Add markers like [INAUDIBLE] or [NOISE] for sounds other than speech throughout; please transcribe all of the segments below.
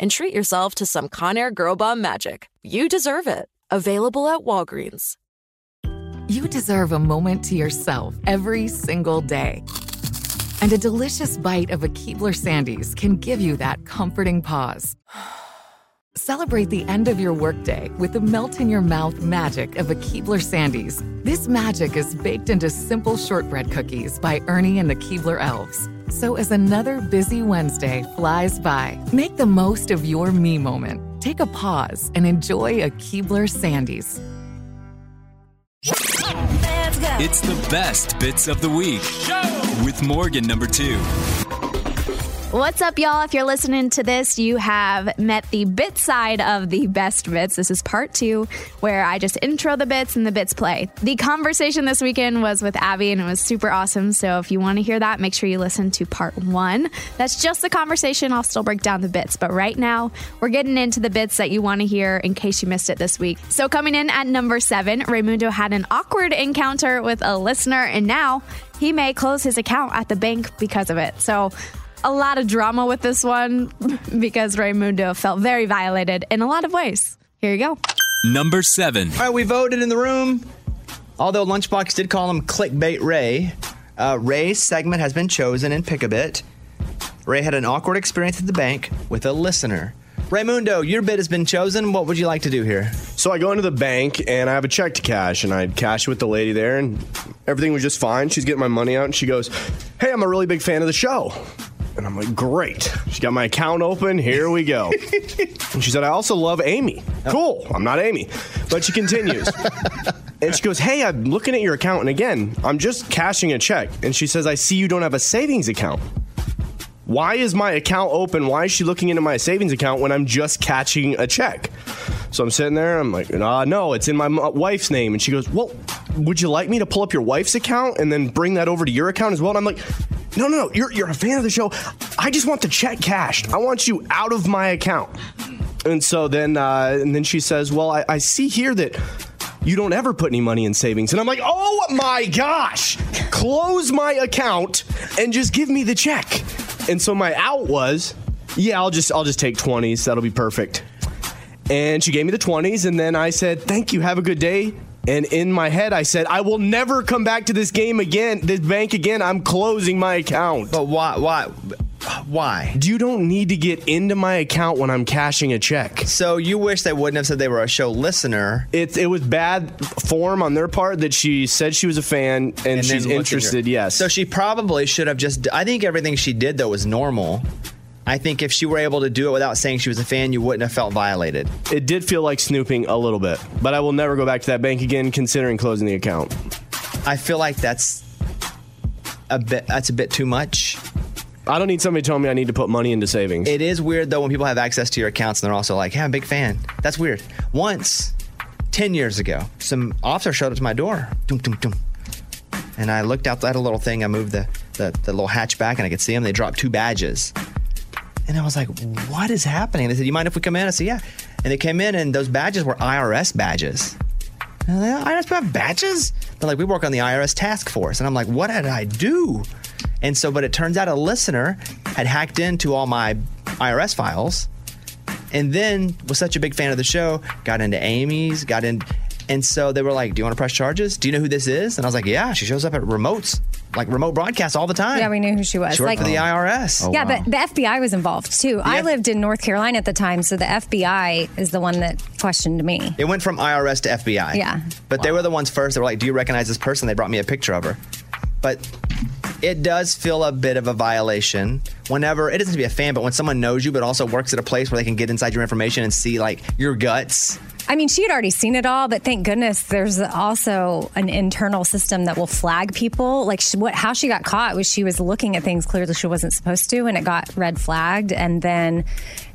and treat yourself to some Conair Girl Bomb magic. You deserve it. Available at Walgreens. You deserve a moment to yourself every single day. And a delicious bite of a Keebler Sandies can give you that comforting pause. [SIGHS] Celebrate the end of your workday with the melt in your mouth magic of a Keebler Sandies. This magic is baked into simple shortbread cookies by Ernie and the Keebler Elves. So as another busy Wednesday flies by, make the most of your me moment. Take a pause and enjoy a Keebler Sandies. It's the best bits of the week with Morgan number two. What's up, y'all? If you're listening to this, you have met the bit side of the best bits. This is part two, where I just intro the bits and the bits play. The conversation this weekend was with Abby, and it was super awesome. So if you want to hear that, make sure you listen to part one. That's just the conversation. I'll still break down the bits. But right now, we're getting into the bits that you want to hear in case you missed it this week. So coming in at number seven, Raymundo had an awkward encounter with a listener, and now he may close his account at the bank because of it. So a lot of drama with this one [LAUGHS] because Raymundo felt very violated in a lot of ways. Here you go. Number seven. All right, we voted in the room. Although Lunchbox did call him Clickbait Ray, uh, Ray's segment has been chosen in Pick a Bit. Ray had an awkward experience at the bank with a listener. Raymundo, your bit has been chosen. What would you like to do here? So I go into the bank and I have a check to cash, and I cash with the lady there, and everything was just fine. She's getting my money out, and she goes, "Hey, I'm a really big fan of the show." And I'm like, great. She got my account open. Here we go. [LAUGHS] and she said, I also love Amy. Cool. I'm not Amy. But she continues. [LAUGHS] and she goes, Hey, I'm looking at your account. And again, I'm just cashing a check. And she says, I see you don't have a savings account. Why is my account open? Why is she looking into my savings account when I'm just catching a check? So I'm sitting there. I'm like, uh, no, it's in my wife's name. And she goes, well, would you like me to pull up your wife's account and then bring that over to your account as well? And I'm like, no, no, no. You're, you're a fan of the show. I just want the check cashed. I want you out of my account. And so then, uh, and then she says, well, I, I see here that you don't ever put any money in savings. And I'm like, oh my gosh, close my account and just give me the check. And so my out was, yeah, I'll just I'll just take 20s. That'll be perfect. And she gave me the 20s and then I said, "Thank you. Have a good day." And in my head I said, "I will never come back to this game again, this bank again. I'm closing my account." But why? Why? Why? You don't need to get into my account when I'm cashing a check. So you wish they wouldn't have said they were a show listener. It, it was bad form on their part that she said she was a fan and, and she's then looked at interested. Yes. So she probably should have just. I think everything she did though was normal. I think if she were able to do it without saying she was a fan, you wouldn't have felt violated. it did feel like snooping a little bit, but I will never go back to that bank again, considering closing the account. I feel like that's a bit. That's a bit too much. I don't need somebody telling me I need to put money into savings. It is weird though when people have access to your accounts and they're also like, "Hey, I'm a big fan." That's weird. Once, ten years ago, some officer showed up to my door, dum, dum, dum. and I looked out that little thing. I moved the, the the little hatch back, and I could see them. They dropped two badges, and I was like, "What is happening?" They said, "You mind if we come in?" I said, "Yeah." And they came in, and those badges were IRS badges. And like, IRS have badges? They're like, we work on the IRS task force. And I'm like, what did I do? And so, but it turns out a listener had hacked into all my IRS files and then was such a big fan of the show, got into Amy's, got in. And so they were like, Do you want to press charges? Do you know who this is? And I was like, Yeah, she shows up at remotes, like remote broadcasts all the time. Yeah, we knew who she was. She worked Like- for the IRS. Oh, yeah, but the FBI was involved too. I lived in North Carolina at the time, so the FBI is the one that questioned me. It went from IRS to FBI. Yeah. But they were the ones first. They were like, Do you recognize this person? They brought me a picture of her. But it does feel a bit of a violation whenever it doesn't have to be a fan, but when someone knows you, but also works at a place where they can get inside your information and see like your guts. I mean, she had already seen it all, but thank goodness there's also an internal system that will flag people. Like she, what, how she got caught was she was looking at things clearly she wasn't supposed to, and it got red flagged. And then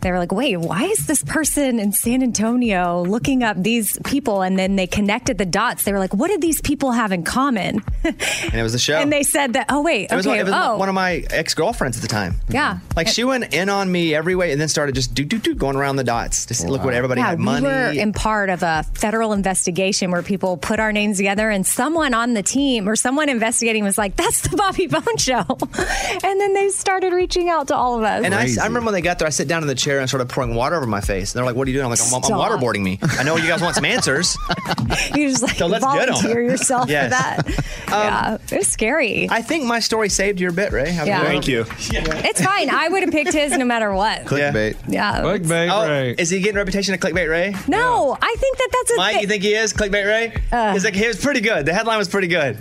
they were like, "Wait, why is this person in San Antonio looking up these people?" And then they connected the dots. They were like, "What did these people have in common?" [LAUGHS] And it was a show. and they said that, "Oh wait, it was, okay, one, it was oh one of my ex girlfriends at the time. yeah." Mm-hmm. Like she went in on me every way and then started just do do do going around the dots. Just look what everybody yeah, had money. we were in part of a federal investigation where people put our names together, and someone on the team or someone investigating was like, "That's the [LAUGHS] Bobby Bones Show," [LAUGHS] and then they started reaching out to all of us. And I, I remember when they got there, I sit down in the chair and started pouring water over my face. And they're like, "What are you doing?" I'm like, "I'm, I'm waterboarding me. I know you guys want some answers." [LAUGHS] you just like So let's get 'em. volunteer yourself Yes. for that. yeah, it was scary. I think my story saved your bit, Ray. Have Yeah. Thank you. It's fine. I would have picked his no matter what. Clickbait. Yeah. Clickbait Oh, Ray. is he getting a reputation of clickbait Ray? No, I think that that's a Mike, thing. you think he is clickbait Ray? Uh. He's like, he was pretty good. The headline was pretty good,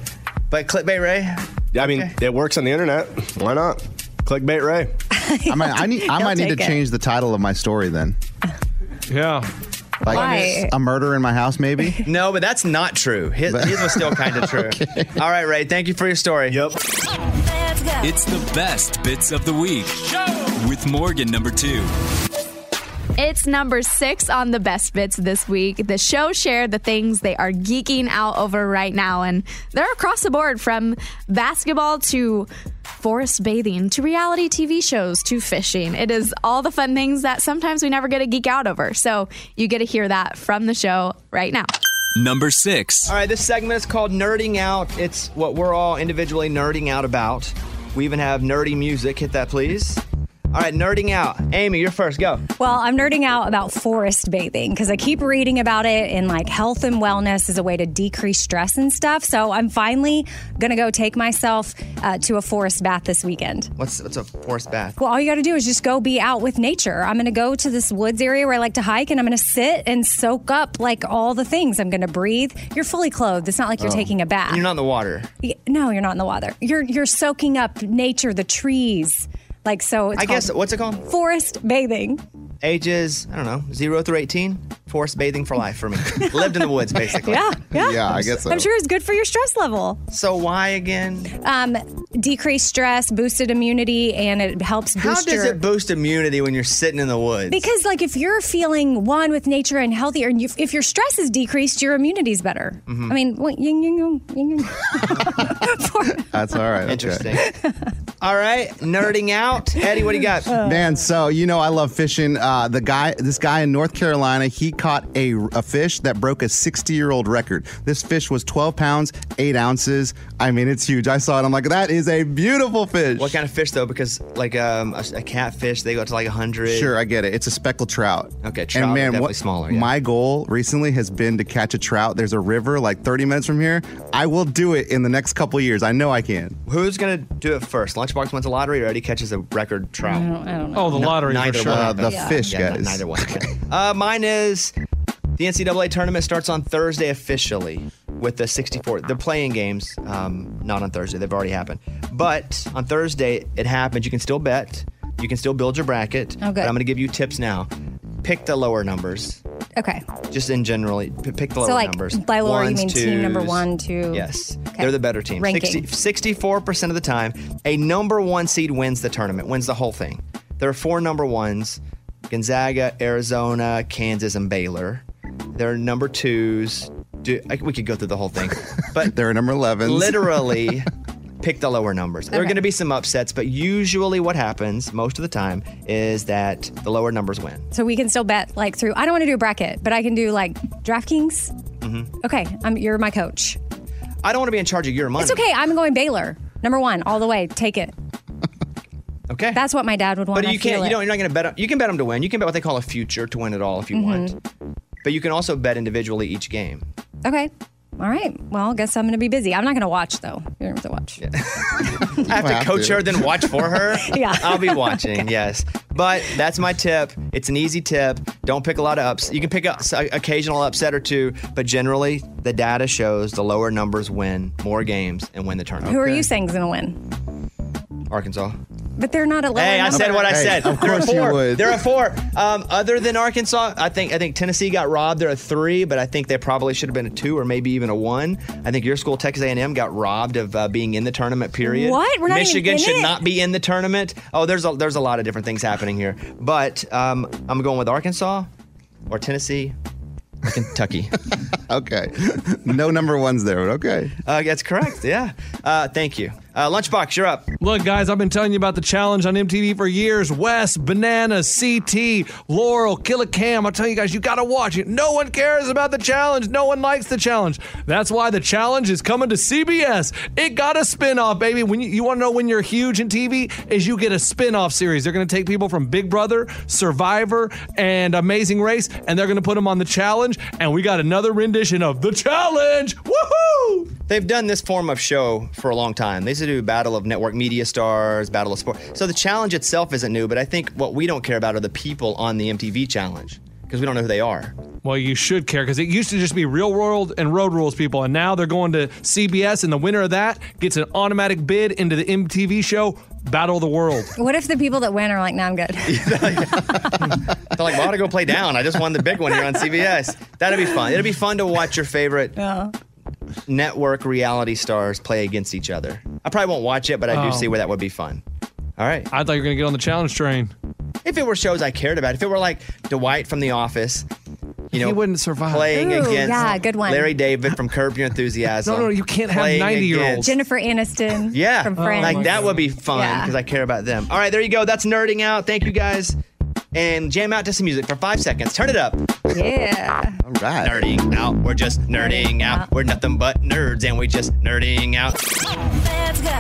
but clickbait Ray. Yeah, I mean, it works on the internet. Why not? Clickbait Ray. [LAUGHS] I might, I, need, I might need to it. change the title of my story then. Yeah. Like Why? a murder in my house, maybe. [LAUGHS] No, but that's not true. His, his was still kind of [LAUGHS] true. All right, Ray. Thank you for your story. Yep. It's the best bits of the week with Morgan number two. It's number six on the best bits this week. The show shared the things they are geeking out over right now, and they're across the board from basketball to forest bathing to reality TV shows to fishing. It is all the fun things that sometimes we never get to geek out over. So you get to hear that from the show right now. Number six. All right, this segment is called Nerding Out. It's what we're all individually nerding out about. We even have nerdy music. Hit that, please. All right, nerding out. Amy, you're first. Go. Well, I'm nerding out about forest bathing because I keep reading about it and like health and wellness is a way to decrease stress and stuff. So I'm finally gonna go take myself uh, to a forest bath this weekend. What's what's a forest bath? Well, all you got to do is just go be out with nature. I'm going to go to this woods area where I like to hike and I'm going to sit and soak up like all the things. I'm going to breathe. You're fully clothed. It's not like you're Oh. taking a bath. You're not in the water. No, you're not in the water. You're you're soaking up nature, the trees. Like so it's I guess what's it called? forest bathing. Ages I don't know zero through eighteen. Forest bathing for life for me. Lived in the woods basically. Yeah, yeah. Yeah, I guess so. I'm sure it's good for your stress level. So why again? Um, decreased stress, boosted immunity, and it helps boost How does your it boost immunity when you're sitting in the woods? Because, like, if you're feeling one with nature and healthier, and you, if your stress is decreased, your immunity's better. Mhm. I mean, what, yin, yin, yin, yin, yin. [LAUGHS] That's all right. okay. Interesting. All right, nerding out. Eddie, what do you got? Man, so you know I love fishing. Uh, the guy, this guy in North Carolina, he caught a, a fish that broke a 60 year old record. This fish was 12 pounds, eight ounces. I mean, it's huge. I saw it. I'm like, that is a beautiful fish. What kind of fish though? Because like um, a, a catfish, they go up to like hundred. Sure, I get it. It's a speckled trout. Okay, trout and man, definitely what, smaller. Yeah. My goal recently has been to catch a trout. There's a river like 30 minutes from here. I will do it in the next couple years. I know I can. Who's gonna do it first? Lunchbox wins the lottery, or Eddie catches a record trout? I don't, I don't know. Oh, the lottery for neither sure. one. Uh, the. Yeah. fish Yeah, guys. neither one. [LAUGHS] uh, mine is the NCAA tournament starts on Thursday officially with the 64. They're playing games, um, not on Thursday. They've already happened. But on Thursday, it happens. You can still bet. You can still build your bracket. Oh, good. But I'm going to give you tips now. Pick the lower numbers. Okay. Just in generally, p- pick the lower So, like, numbers. by lower, you Ones, mean team number one, two? Yes, Okay. they're the better team. Ranking. 60, 64% of the time, a number one seed wins the tournament, wins the whole thing. There are four number ones Gonzaga, Arizona, Kansas, and Baylor. There are number twos. Do, I, we could go through the whole thing. But [LAUGHS] They're number 11. literally, [LAUGHS] pick the lower numbers. There are Okay. going to be some upsets, but usually what happens most of the time is that the lower numbers win. So we can still bet like through. I don't want to do a bracket, but I can do like DraftKings. Mm-hmm. Okay, I'm, you're my coach. I don't want to be in charge of your money. It's okay. I'm going Baylor. Number one, all the way. Take it. Okay. That's what my dad would want. But I you feel can't. You it. don't. You're not going to bet. on- You can bet them to win. You can bet what they call a future to win it all if you Mm-hmm. want. But you can also bet individually each game. Okay. All right. Well, I guess I'm going to be busy. I'm not going to watch though. You're going to have to watch. [LAUGHS] I have to coach her, then watch for her. [LAUGHS] Yeah. I'll be watching. Yes, but that's my tip. It's an easy tip. Don't pick a lot of ups. You can pick up occasional upset or two, but generally the data shows the lower numbers win more games and win the tournament. Who are you saying is going to win? Arkansas. But they're not a lower Hey, I number. said what I said. of there are course you four. would. There are four. Um, other than Arkansas, I think I think Tennessee got robbed. There are three, but I think they probably should have been a two or maybe even a one. I think your school, Texas A&M, got robbed of uh, being in the tournament. Period. What? We're not even Michigan in should it. not be in the tournament. Oh, there's a there's a lot of different things happening here, but um, I'm going with Arkansas or Tennessee. or Kentucky. [LAUGHS] [LAUGHS] okay. No number ones there, but okay. Uh, that's correct. Yeah. Uh, thank you. Uh, Lunchbox, you're up. Look, guys, I've been telling you about the challenge on MTV for years. Wes, Banana, CT, Laurel, Kill a Cam. I'll tell you guys, you got to watch it. No one cares about the challenge. No one likes the challenge. That's why the challenge is coming to CBS. It got a spinoff, baby. When you, you want to know when you're huge in TV, is you get a spinoff series. They're going to take people from Big Brother, Survivor, and Amazing Race, and they're going to put them on the challenge. And we got another rendition of the challenge. Woohoo! They've done this form of show for a long time. They used to do Battle of Network Media Stars, Battle of Sport. So the challenge itself isn't new, but I think what we don't care about are the people on the MTV challenge because we don't know who they are. Well, you should care because it used to just be real world and road rules people, and now they're going to CBS, and the winner of that gets an automatic bid into the MTV show Battle of the World. [LAUGHS] What if the people that win are like, "No, I'm good." [LAUGHS] They're like, well, I ought to go play down. I just won the big one here on CBS. That'd be fun. It'd be fun to watch your favorite network reality stars play against each other. I probably won't watch it, but I do Oh. see where that would be fun. All right. I thought you were going to get on the challenge train. If it were shows I cared about, if it were like Dwight from The Office, you know, He wouldn't survive. playing Ooh, against yeah, good one. Larry David from Curb Your Enthusiasm. No, no, you can't have playing 90-year-olds. against- Jennifer Aniston. Yeah, from Friends. like that would be fun Yeah. because I care about them. All right, there you go. That's nerding out. Thank you guys, and jam out to some music for five seconds. Turn it up. Yeah. All right. Nerding out. We're just nerding out. We're nothing but nerds, and we just nerding out.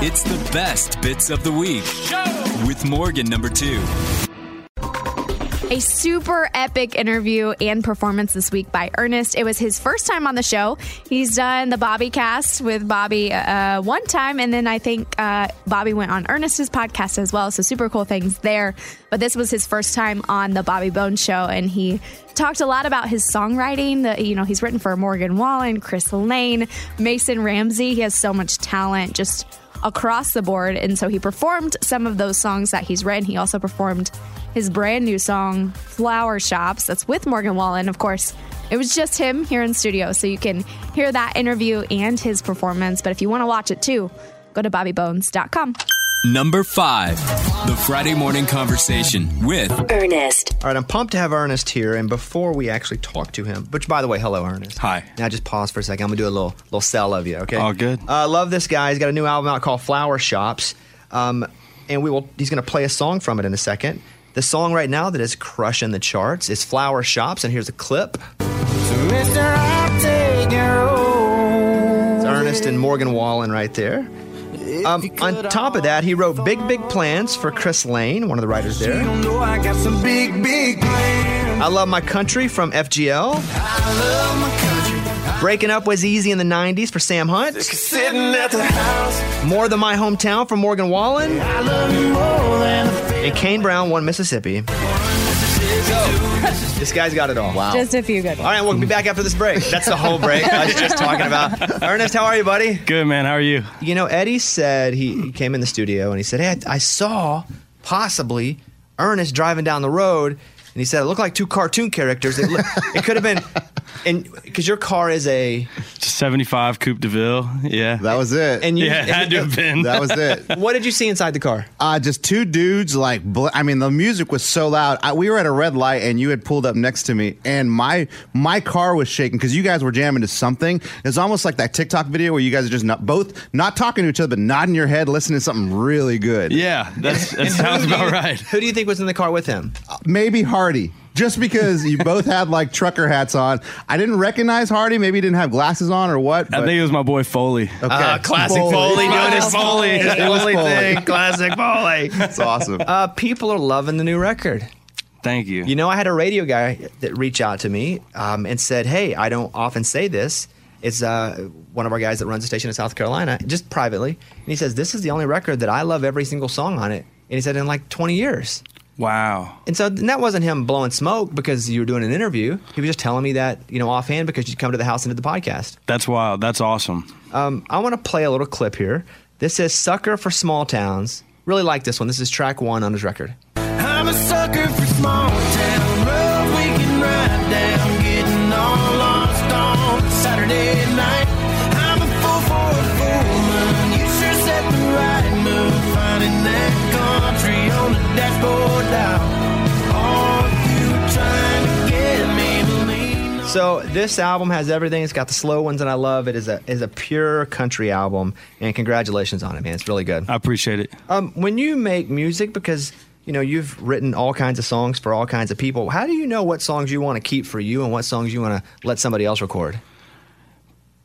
It's the best bits of the week with Morgan number two. A super epic interview and performance this week by Ernest. It was his first time on the show. He's done the BobbyCast with Bobby uh, one time, and then I think uh, Bobby went on Ernest's podcast as well. So super cool things there. But this was his first time on the Bobby Bones show, and he talked a lot about his songwriting. That you know he's written for Morgan Wallen, Chris Lane, Mason Ramsey. He has so much talent. Just across the board. And so he performed some of those songs that he's written. He also performed his brand new song, Flower Shops, that's with Morgan Wallen. Of course, it was just him here in studio. So you can hear that interview and his performance. But if you want to watch it too, go to bobbybones.com. Number five, the Friday morning conversation with Ernest. All right, I'm pumped to have Ernest here. And before we actually talk to him, which by the way, hello, Ernest. Hi. Now just pause for a second. I'm gonna do a little little sell of you. Okay. All good. Uh, love this guy. He's got a new album out called Flower Shops, um, and we will. He's gonna play a song from it in a second. The song right now that is crushing the charts is Flower Shops, and here's a clip. It's Ernest and Morgan Wallen right there. Um, on top of that, he wrote Big Big Plans for Chris Lane, one of the writers there. I big, big. I Love My Country from FGL. Breaking Up Was Easy in the 90s for Sam Hunt. Sitting at the house. More Than My Hometown from Morgan Wallen. I love you more than a And Kane Brown, One Mississippi. This guy's got it all. Wow. Just a few good ones. All right, we'll be back after this break. That's the whole break I was just talking about. [LAUGHS] Ernest, how are you, buddy? Good, man. How are you? You know, Eddie said he, he came in the studio and he said, Hey, I, I saw possibly Ernest driving down the road And he said it looked like two cartoon characters. It, look, it could have been, [LAUGHS] and because your car is a 75 Coupe de Ville. Yeah. That was it. And you- yeah, it had to have been. That was it. [LAUGHS] What did you see inside the car? Uh, just two dudes, like, bl- I mean, the music was so loud. I, we were at a red light, and you had pulled up next to me, and my my car was shaking because you guys were jamming to something. It's almost like that TikTok video where you guys are just not both not talking to each other, but nodding your head, listening to something really good. Yeah, that's, that sounds about you- right. Who do you think was in the car with him? Maybe Hardy. Just because you both had like trucker hats on, I didn't recognize Hardy. Maybe he didn't have glasses on or what. I think it was my boy Foley. Okay. Ah, classic Foley, doing his Foley. It was Foley Foley. thing. Classic Foley. It's awesome. Uh, people are loving the new record. Thank you. You know, I had a radio guy that reached out to me um, and said, "Hey, I don't often say this. It's uh, one of our guys that runs a station in South Carolina, just privately, and he says this is the only record that I love every single song on it." And he said in like 20 years. Wow. And so and that wasn't him blowing smoke because you were doing an interview. He was just telling me that, you know, offhand because you'd come to the house and did the podcast. That's wild. That's awesome. Um, I want to play a little clip here. This is Sucker for Small Towns. Really like this one. This is track one on his record. I'm a sucker for small So this album has everything. It's got the slow ones, and I love it. is a is a pure country album. And congratulations on it, man. It's really good. I appreciate it. Um, when you make music, because you know you've written all kinds of songs for all kinds of people. How do you know what songs you want to keep for you and what songs you want to let somebody else record?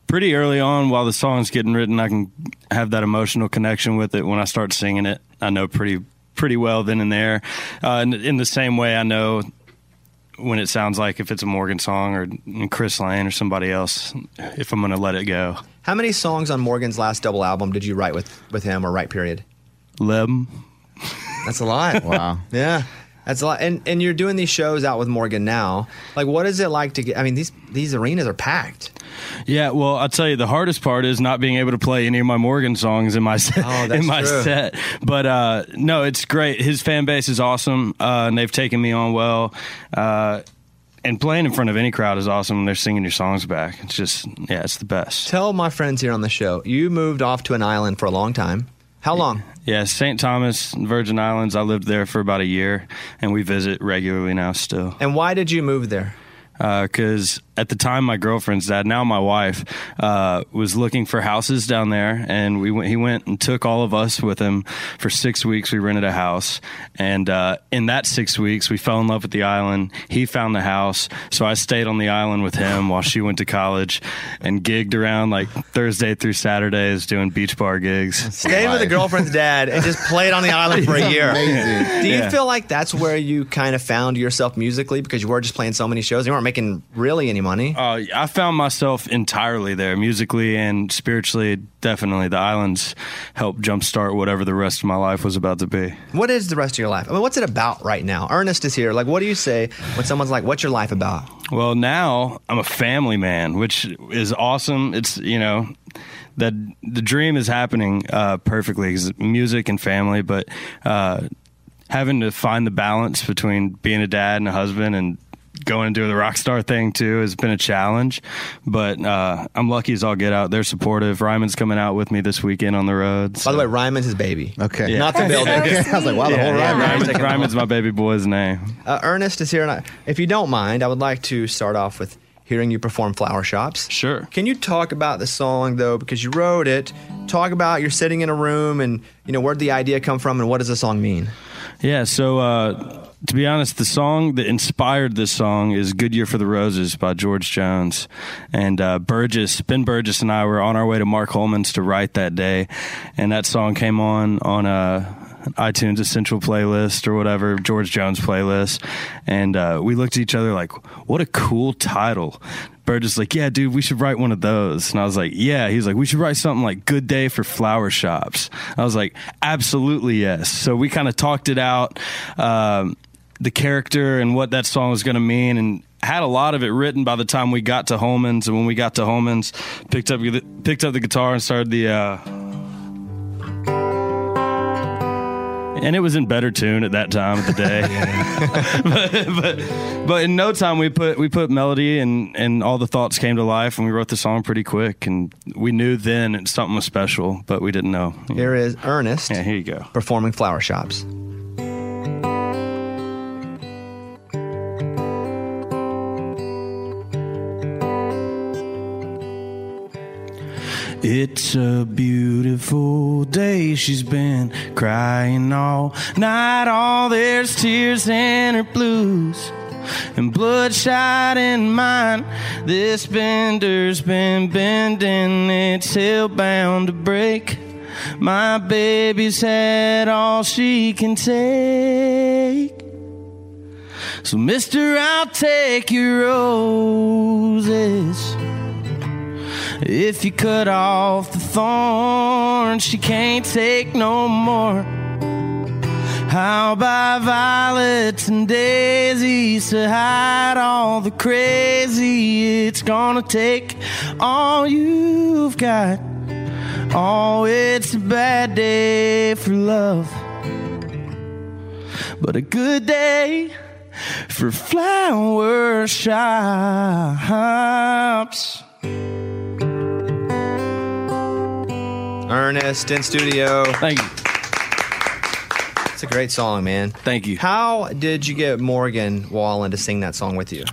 Pretty early on, while the song's getting written, I can have that emotional connection with it. When I start singing it, I know pretty pretty well then and there. Uh, in, in the same way, I know when it sounds like if it's a Morgan song or Chris Lane or somebody else, if I'm going to let it go. How many songs on Morgan's last double album did you write with with him or write? Period. Lem. That's a lot. Wow. Yeah. That's a lot. And and you're doing these shows out with Morgan now. Like what is it like to get I mean these these arenas are packed. Yeah, well, I'll tell you, the hardest part is not being able to play any of my Morgan songs in my set. Oh, [LAUGHS] that's in my true. set. But uh, no, it's great. His fan base is awesome, uh, and they've taken me on well. Uh, and playing in front of any crowd is awesome when they're singing your songs back. It's just, yeah, it's the best. Tell my friends here on the show, you moved off to an island for a long time. How long? Yeah, St. Thomas, Virgin Islands. I lived there for about a year, and we visit regularly now still. And why did you move there? Because at the time my girlfriend's dad, now my wife, uh, was looking for houses down there, and we went, he went and took all of us with him for six weeks. We rented a house, and uh, in that six weeks, we fell in love with the island. He found the house, so I stayed on the island with him while she went to college, and gigged around like Thursday through Saturdays doing beach bar gigs. Stayed with a girlfriend's dad and just played on the [LAUGHS] island for a year. Amazing. Do you Yeah. feel like that's where you kind of found yourself musically because you were just playing so many shows? You weren't making really any money. Uh, I found myself entirely there, musically and spiritually. Definitely, the islands helped jumpstart whatever the rest of my life was about to be. What is the rest of your life? I mean, what's it about right now? Ernest is here. Like, what do you say when someone's like, "What's your life about?" Well, now I'm a family man, which is awesome. It's you know that the dream is happening uh, perfectly 'cause music and family, but uh, having to find the balance between being a dad and a husband and going and doing the rock star thing too has been a challenge. But uh, I'm lucky as I'll get out. They're supportive. Ryman's coming out with me this weekend on the road. By the way, Ryman's his baby. Okay. Not the builder. [LAUGHS] I was like, wow, the whole Yeah, ride. Ryman's Ryman's, Ryman's my baby boy's name. Uh, Ernest is here, and I, if you don't mind, I would like to start off with hearing you perform "Flower Shops." Sure. Can you talk about the song though, because you wrote it? Talk about you're sitting in a room, and you know where did the idea come from, and what does the song mean? Yeah, so uh, to be honest, the song that inspired this song is Good Year for the Roses by George Jones. And uh, Burgess, Ben Burgess and I were on our way to Mark Holman's to write that day. And that song came on on a iTunes Essential playlist or whatever, George Jones playlist. And uh, we looked at each other like, what a cool title. Burgess like, yeah, dude, we should write one of those. And I was like, yeah. He's like, we should write something like Good Day for Flower Shops. I was like, absolutely yes. So we kind of talked it out, um, the character and what that song was going to mean, and had a lot of it written by the time we got to Holman's. And when we got to Holman's, picked up picked up the guitar and started the. Uh, and it was in better tune at that time of the day. but, [LAUGHS] [LAUGHS] but but in no time we put we put melody and and all the thoughts came to life, and we wrote the song pretty quick. And we knew then it, something was special, but we didn't know. Here is Ernest. Yeah, here you go. Performing Flower Shops. It's a beautiful day. She's been crying all night. All there's tears in her blues and bloodshot in mine. This bender's been bending. It's hellbound to break. My baby's had all she can take. So, mister, I'll take your roses. If you cut off the thorn, she can't take no more. How about violets and daisies to hide all the crazy? It's gonna take all you've got. Oh, it's a bad day for love, but a good day for flower shops. Ernest in studio. Thank you. It's a great song, man. Thank you. How did you get Morgan Wallen to sing that song with you?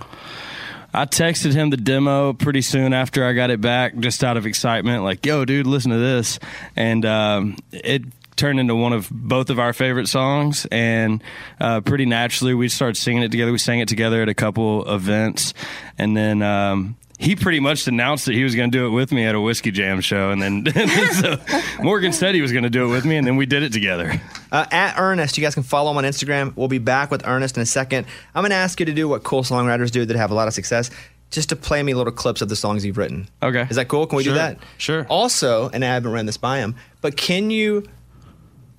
I texted him the demo pretty soon after I got it back, just out of excitement, like, yo, dude, listen to this. And um, it turned into one of both of our favorite songs. And uh, pretty naturally, we started singing it together. We sang it together at a couple events. And then. Um, he pretty much announced that he was going to do it with me at a whiskey jam show, and then [LAUGHS] so Morgan said he was going to do it with me, and then we did it together. Uh, at Ernest, you guys can follow him on Instagram. We'll be back with Ernest in a second. I'm going to ask you to do what cool songwriters do that have a lot of success, just to play me little clips of the songs you've written. Okay. Is that cool? Can we Sure. do that? Sure. Also, and I haven't ran this by him, but can you,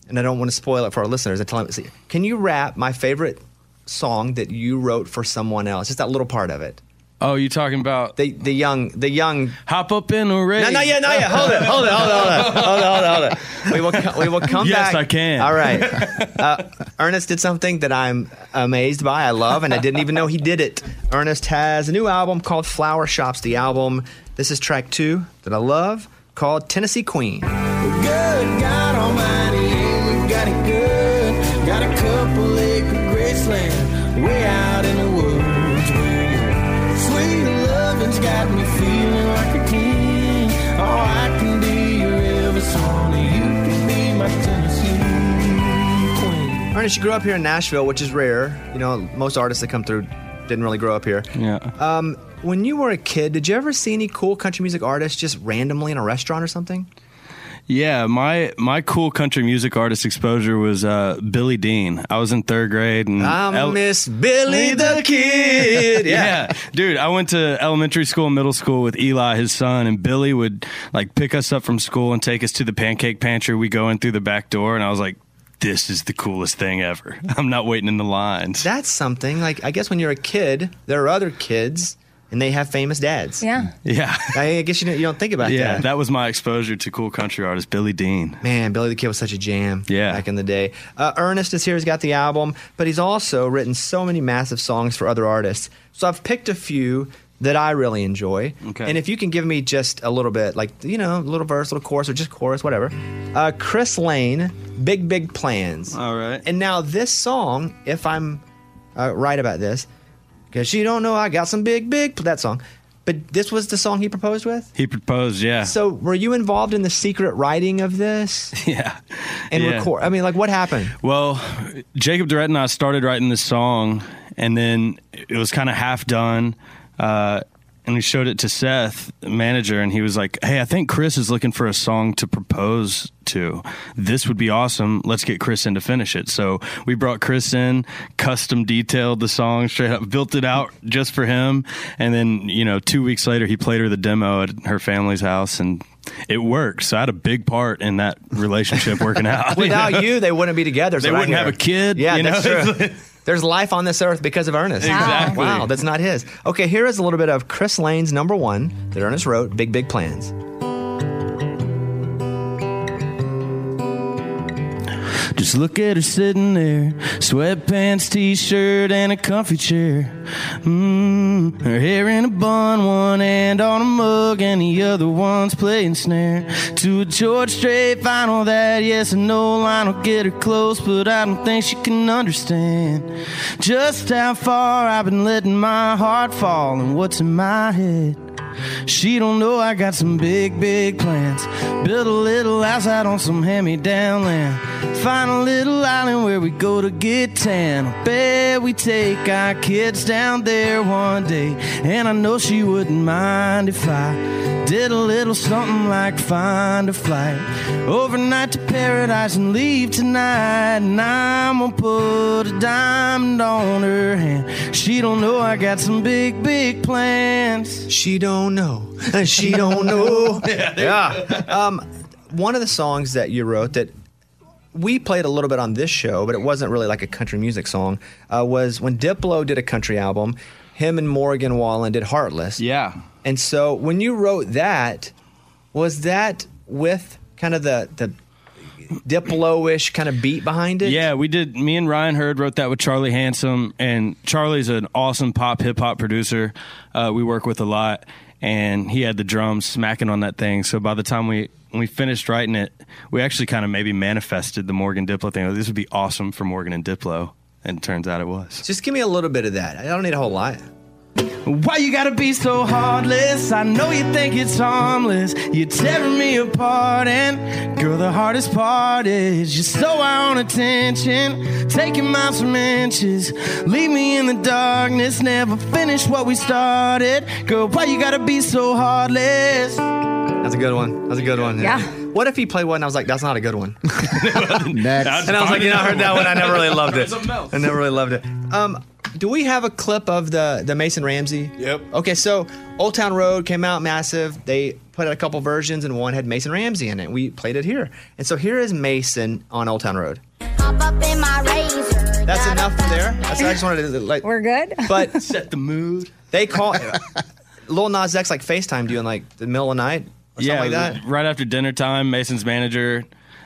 and I don't want to spoil it for our listeners, I tell him, can you rap my favorite song that you wrote for someone else? Just that little part of it. Oh, you talking about the the young the young hop up in a race? No, not yet, not yet. Hold it, hold it, hold it, hold it, hold it, hold it, hold it. We will co- we will come Yes, back. Yes, I can. All right. [LAUGHS] Uh, Ernest did something that I'm amazed by. I love, and I didn't even know he did it. Ernest has a new album called Flower Shops. The album. This is track two that I love called Tennessee Queen. Good God Almighty, yeah, we got it good. Got a couple acre graceland way out in the woods where your sweet loving's got me feeling like a king. Oh, I can be your Elvis honey, you can be my Tennessee queen. Ernest, you grew up here in Nashville, which is rare. You know, most artists that come through didn't really grow up here. Yeah. Um, when you were a kid, did you ever see any cool country music artists just randomly in a restaurant or something? Yeah, my my cool country music artist exposure was uh, Billy Dean. I was in third grade, and I El- miss Billy the Kid. Yeah. yeah, dude. I went to elementary school, and middle school with Eli, his son, and Billy would like pick us up from school and take us to the pancake pantry. We go in through the back door, and I was like, "This is the coolest thing ever." [LAUGHS] I'm not waiting in the lines. That's something. Like, I guess when you're a kid, there are other kids and they have famous dads. Yeah. [LAUGHS] Yeah, I guess you don't, you don't think about yeah. that. That was my exposure to cool country artist Billy Dean. Man, Billy the Kid was such a jam Yeah. back in the day. Uh, Ernest is here. He's got the album, but he's also written so many massive songs for other artists. So I've picked a few that I really enjoy. Okay. And if you can give me just a little bit, like, you know, a little verse, a little chorus, or just chorus, whatever. Uh, Chris Lane, Big, Big Plans. All right. And now this song, if I'm uh, right about this, because you don't know I got some big, big, that song. But this was the song he proposed with? He proposed, yeah. So were you involved in the secret writing of this? [LAUGHS] Yeah. And Yeah. record? I mean, like, what happened? Well, Jacob Durrett and I started writing this song, and then it was kind of half done. Uh, and we showed it to Seth, manager, and he was like, Hey, I think Chris is looking for a song to propose to. This would be awesome. Let's get Chris in to finish it. So we brought Chris in, custom detailed the song straight up, built it out just for him. And then, you know, two weeks later, he played her the demo at her family's house, and it worked. So I had a big part in that relationship working out. you [LAUGHS] Without know? you, they wouldn't be together. They wouldn't have a kid, Yeah, you that's [LAUGHS] true. There's life on this earth because of Ernest. Exactly. Wow, that's not his. Okay, here is a little bit of Chris Lane's number one that Ernest wrote, Big Big Plans. Just look at her sitting there, sweatpants, t-shirt, and a comfy chair. Mm, her hair in a bun, one hand on a mug, and the other one's playing snare. To a George Strait final that yes and no line will get her close, but I don't think she can understand just how far I've been letting my heart fall and what's in my head. She don't know I got some big, big plans. Build a little house out on some hand-me-down land. Find a little island where we go to get tan. I bet we take our kids down there one day. And I know she wouldn't mind if I did a little something like find a flight overnight to paradise and leave tonight. And I'm gonna put a diamond on her hand. She don't know I got some big, big plans. She don't know. She don't know. [LAUGHS] yeah. Um, one of the songs that you wrote that we played a little bit on this show, but it wasn't really like a country music song, uh, was when Diplo did a country album, him and Morgan Wallen did Heartless. Yeah. And so when you wrote that, was that with kind of the, the Diplo-ish kind of beat behind it? Yeah, we did. Me and Ryan Hurd wrote that with Charlie Handsome, and Charlie's an awesome pop hip hop producer. Uh, we work with a lot, and he had the drums smacking on that thing. So by the time we we finished writing it, we actually kind of maybe manifested the Morgan Diplo thing. This would be awesome for Morgan and Diplo, and it turns out it was. Just give me a little bit of that. I don't need a whole lot. Why you gotta be so heartless? I know you think it's harmless. You're tearing me apart, and girl, the hardest part is you're so on attention, taking miles from inches. Leave me in the darkness, never finish what we started. Girl, why you gotta be so heartless? That's a good one. That's a good one. Yeah. What if he played one and I was like, that's not a good one? [LAUGHS] Next. And I was like, you know, I heard that one. I never really [LAUGHS] loved it. Something else. I never really loved it. Um, do we have a clip of the the Mason Ramsey? Yep. Okay, so Old Town Road came out massive. They put out a couple versions, and one had Mason Ramsey in it. We played it here, and so here is Mason on Old Town Road. Hop up in my razor. That's enough there. That's, I just wanted to like. We're good. But [LAUGHS] set the mood. They call [LAUGHS] Lil Nas X like FaceTime you in like the middle of the night or yeah, something like that. right after dinner time, Mason's manager.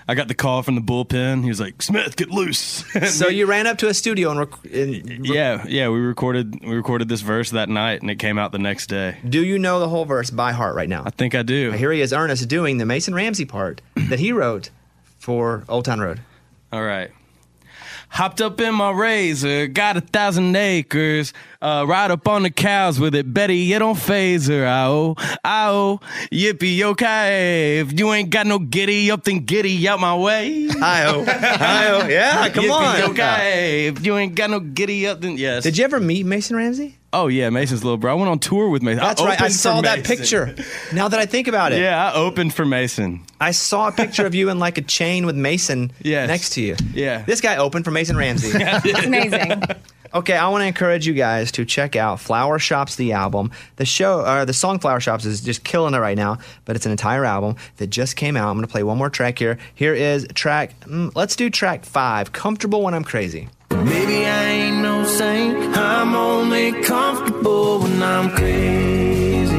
I got the call from the bullpen. He was like, "Smith, get loose." [LAUGHS] So you ran up to a studio and, rec- and yeah, yeah, we recorded we recorded this verse that night, and it came out the next day. do you know the whole verse by heart right now? I think I do. Here he is, Ernest, doing the Mason Ramsey part that he wrote for Old Town Road. All right. Hopped up in my razor, got a thousand acres. Uh, ride up on the cows with it. Betty, you don't phase her. Ow, ow, yippee, okay. If you ain't got no giddy up, then giddy out my way. Hi-oh. Hi-oh. Yeah, come Yippee, on. okay. If you ain't got no giddy up, then yes. Did you ever meet Mason Ramsey? Oh yeah, Mason's little bro. I went on tour with Mason. That's right. I saw that picture. Now that I think about it. Yeah, I opened for Mason. I saw a picture of you in like a chain with Mason Yes. next to you. Yeah. This guy opened for Mason Ramsey. [LAUGHS] It's amazing. Okay, I want to encourage you guys to check out Flower Shops the album. The show or the song Flower Shops is just killing it right now, but it's an entire album that just came out. I'm going to play one more track here. Here is track mm, let's do track 5, Comfortable when I'm crazy. Maybe I ain't no saint. I'm only comfortable when I'm crazy.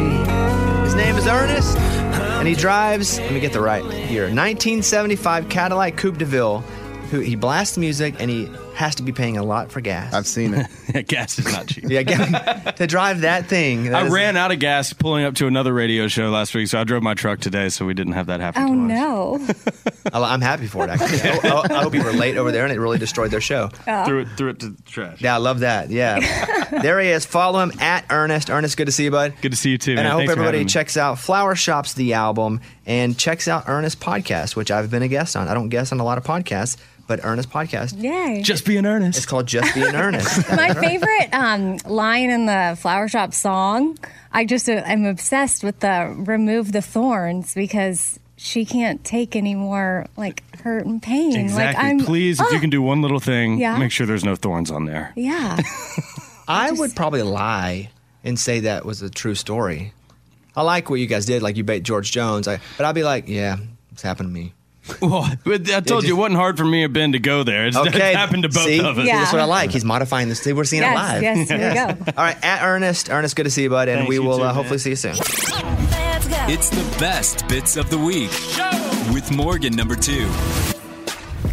His name is Ernest, and he drives, let me get the right here, 1975 Cadillac Coupe de Ville. Who he blasts music and he has to be paying a lot for gas. I've seen it. [LAUGHS] Gas is not cheap. yeah, ga- [LAUGHS] to drive that thing. that I is- ran out of gas pulling up to another radio show last week, so I drove my truck today, so we didn't have that happen. Oh twice. no. [LAUGHS] I- I'm happy for it. Actually, I, I- I hope you were late over there and it really destroyed their show. Threw it, threw it to the trash. Yeah, I love that. Yeah, there he is. Follow him at Ernest. Ernest, good to see you, bud. Good to see you too. And man. I hope Thanks everybody checks out Flower Shops the album and checks out Ernest podcast, which I've been a guest on. I don't guest on a lot of podcasts, but Ernest podcast. Yay. Just being earnest. It's called Just Being Ernest. [LAUGHS] My favorite um, line in the flower shop song, I just uh, I'm obsessed with the remove the thorns because she can't take any more like hurt and pain. Exactly. Like I'm Please, if you Ah! can do one little thing, Yeah. make sure there's no thorns on there. Yeah. [LAUGHS] I would probably lie and say that was a true story. I like what you guys did, like you bait George Jones. I, but I'd be like, yeah, it's happened to me. [LAUGHS] Well, I told you it wasn't hard for me or Ben to go there. It's, Okay, it happened to both See? of us. See, That's what I like. He's modifying this. We're seeing Yes, it live. yes, here we go. [LAUGHS] All right, at Ernest. Ernest, good to see you, bud, and Thanks, we will too, uh, hopefully see you soon. It's the best bits of the week with Morgan number two.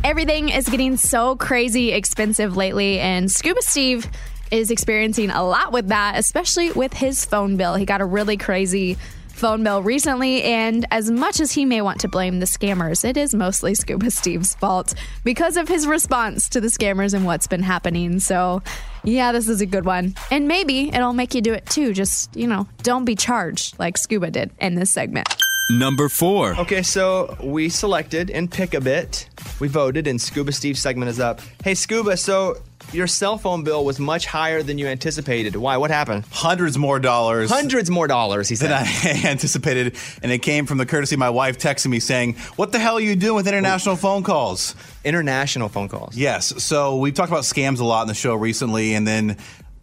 Everything is getting so crazy expensive lately, and Scuba Steve is experiencing a lot with that, especially with his phone bill. He got a really crazy phone bill recently, and as much as he may want to blame the scammers, it is mostly Scuba Steve's fault because of his response to the scammers and what's been happening. So, yeah, this is a good one. And maybe it'll make you do it too. Just, you know, don't be charged like Scuba did in this segment. Number four. Okay, so we selected and pick a bit. We voted, and Scuba Steve's segment is up. Hey, Scuba, so your cell phone bill was much higher than you anticipated. Why? What happened? Hundreds more dollars. Hundreds more dollars, he said. Than I [LAUGHS] anticipated. And it came from the courtesy of my wife texting me saying, What the hell are you doing with international phone calls? International phone calls. Yes. So we've talked about scams a lot in the show recently, and then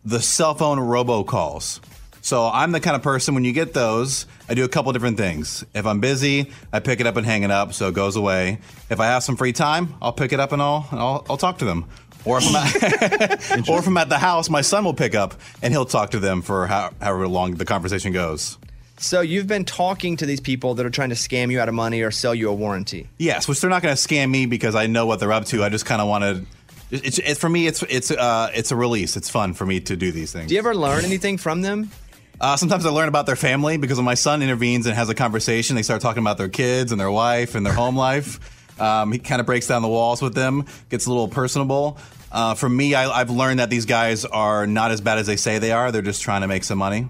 the cell phone robocalls. So I'm the kind of person when you get those, I do a couple different things. If I'm busy, I pick it up and hang it up, so it goes away. If I have some free time, I'll pick it up and I'll I'll, I'll talk to them. Or if, I'm at, [LAUGHS] or if I'm at the house, my son will pick up and he'll talk to them for how, however long the conversation goes. So you've been talking to these people that are trying to scam you out of money or sell you a warranty. Yes, which they're not going to scam me because I know what they're up to. I just kind of want to. It's, it's for me. It's it's uh it's a release. It's fun for me to do these things. Do you ever learn anything from them? Uh, sometimes I learn about their family because when my son intervenes and has a conversation, they start talking about their kids and their wife and their home life. Um, he kind of breaks down the walls with them, gets a little personable. Uh, for me, I, I've learned that these guys are not as bad as they say they are. They're just trying to make some money.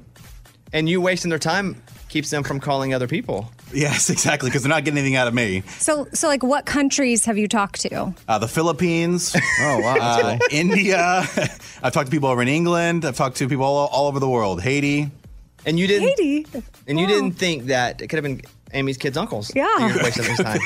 And you wasting their time keeps them from calling other people. Yes, [LAUGHS] exactly, because they're not getting anything out of me. So, so like, what countries have you talked to? Uh, the Philippines. [LAUGHS] Oh, wow. uh. India. [LAUGHS] I've talked to people over in England. I've talked to people all, all over the world. Haiti. And you didn't. Haiti. And you didn't think that it could have been Amy's kids' uncles. Yeah. that You're wasting their time.